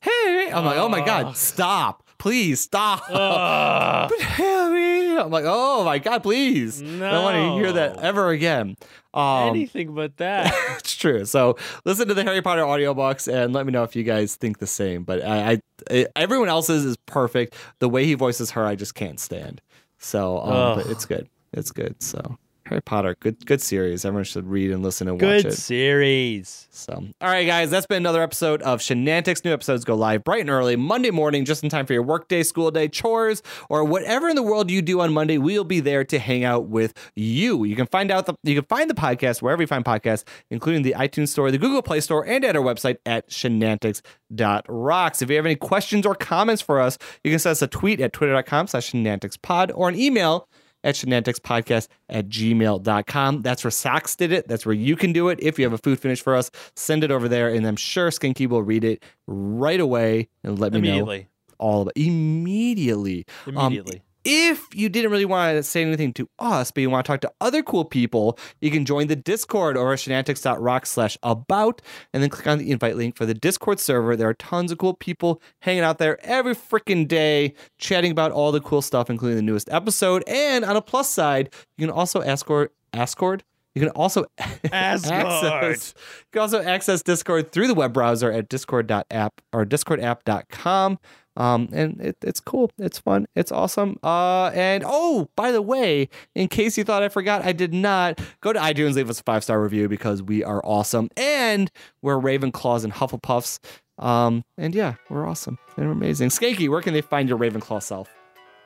Harry. I'm like, oh my god, stop. Please stop. Ugh. but Harry. I'm like, oh my god, please. I don't want to hear that ever again. Um, Anything but that. it's true. So listen to the Harry Potter audiobooks and let me know if you guys think the same. But I, I, I everyone else's is perfect. The way he voices her, I just can't stand. So, um, but it's good. It's good. So Harry Potter, good, good series. Everyone should read and listen and Good watch it. Good series. So, all right, guys, that's been another episode of Shenantics. New episodes go live bright and early Monday morning, just in time for your workday, school day, chores, or whatever in the world you do on Monday. We'll be there to hang out with you. You can find out the you can find the podcast wherever you find podcasts, including the iTunes Store, the Google Play Store, and at our website at shenantics.rocks. If you have any questions or comments for us, you can send us a tweet at twitter.com slash shenanticspod or an email at shenanticspodcast at gmail.com. That's where Socks did it. That's where you can do it. If you have a food finish for us, send it over there, and I'm sure Skanky will read it right away and let me know all about immediately. Um, Immediately. If you didn't really want to say anything to us, but you want to talk to other cool people, you can join the Discord over at shenantics.rock slash about and then click on the invite link for the Discord server. There are tons of cool people hanging out there every freaking day, chatting about all the cool stuff, including the newest episode. And on a plus side, you can also escort, escort, You can also access you can also access Discord through the web browser at discord.app or discordapp.com. Um, and it, it's cool. It's fun. It's awesome. Uh, and oh, by the way, in case you thought I forgot, I did not. Go to iTunes, leave us a five star review because we are awesome, and we're Ravenclaws and Hufflepuffs. Um, and yeah, we're awesome and we're amazing. Skanky, where can they find your Ravenclaw self?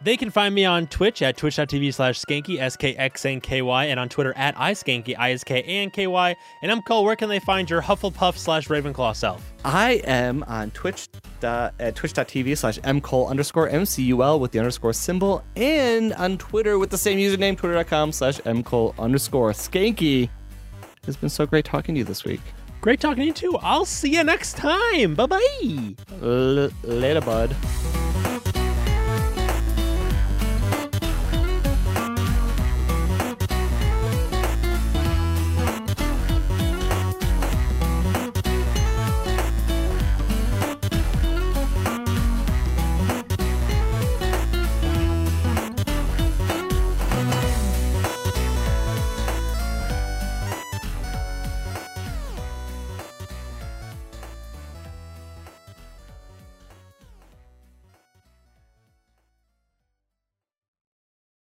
They can find me on Twitch at twitch.tv slash skanky, S K X N K Y, and on Twitter at iSkanky, I S K A N K Y. And MCole. Where can they find your Hufflepuff slash Ravenclaw self? I am on Twitch dot, at twitch.tv slash mcole underscore mcul with the underscore symbol and on Twitter with the same username, twitter.com slash mcole underscore skanky. It's been so great talking to you this week. Great talking to you too. I'll see you next time. Bye bye. L- later, bud.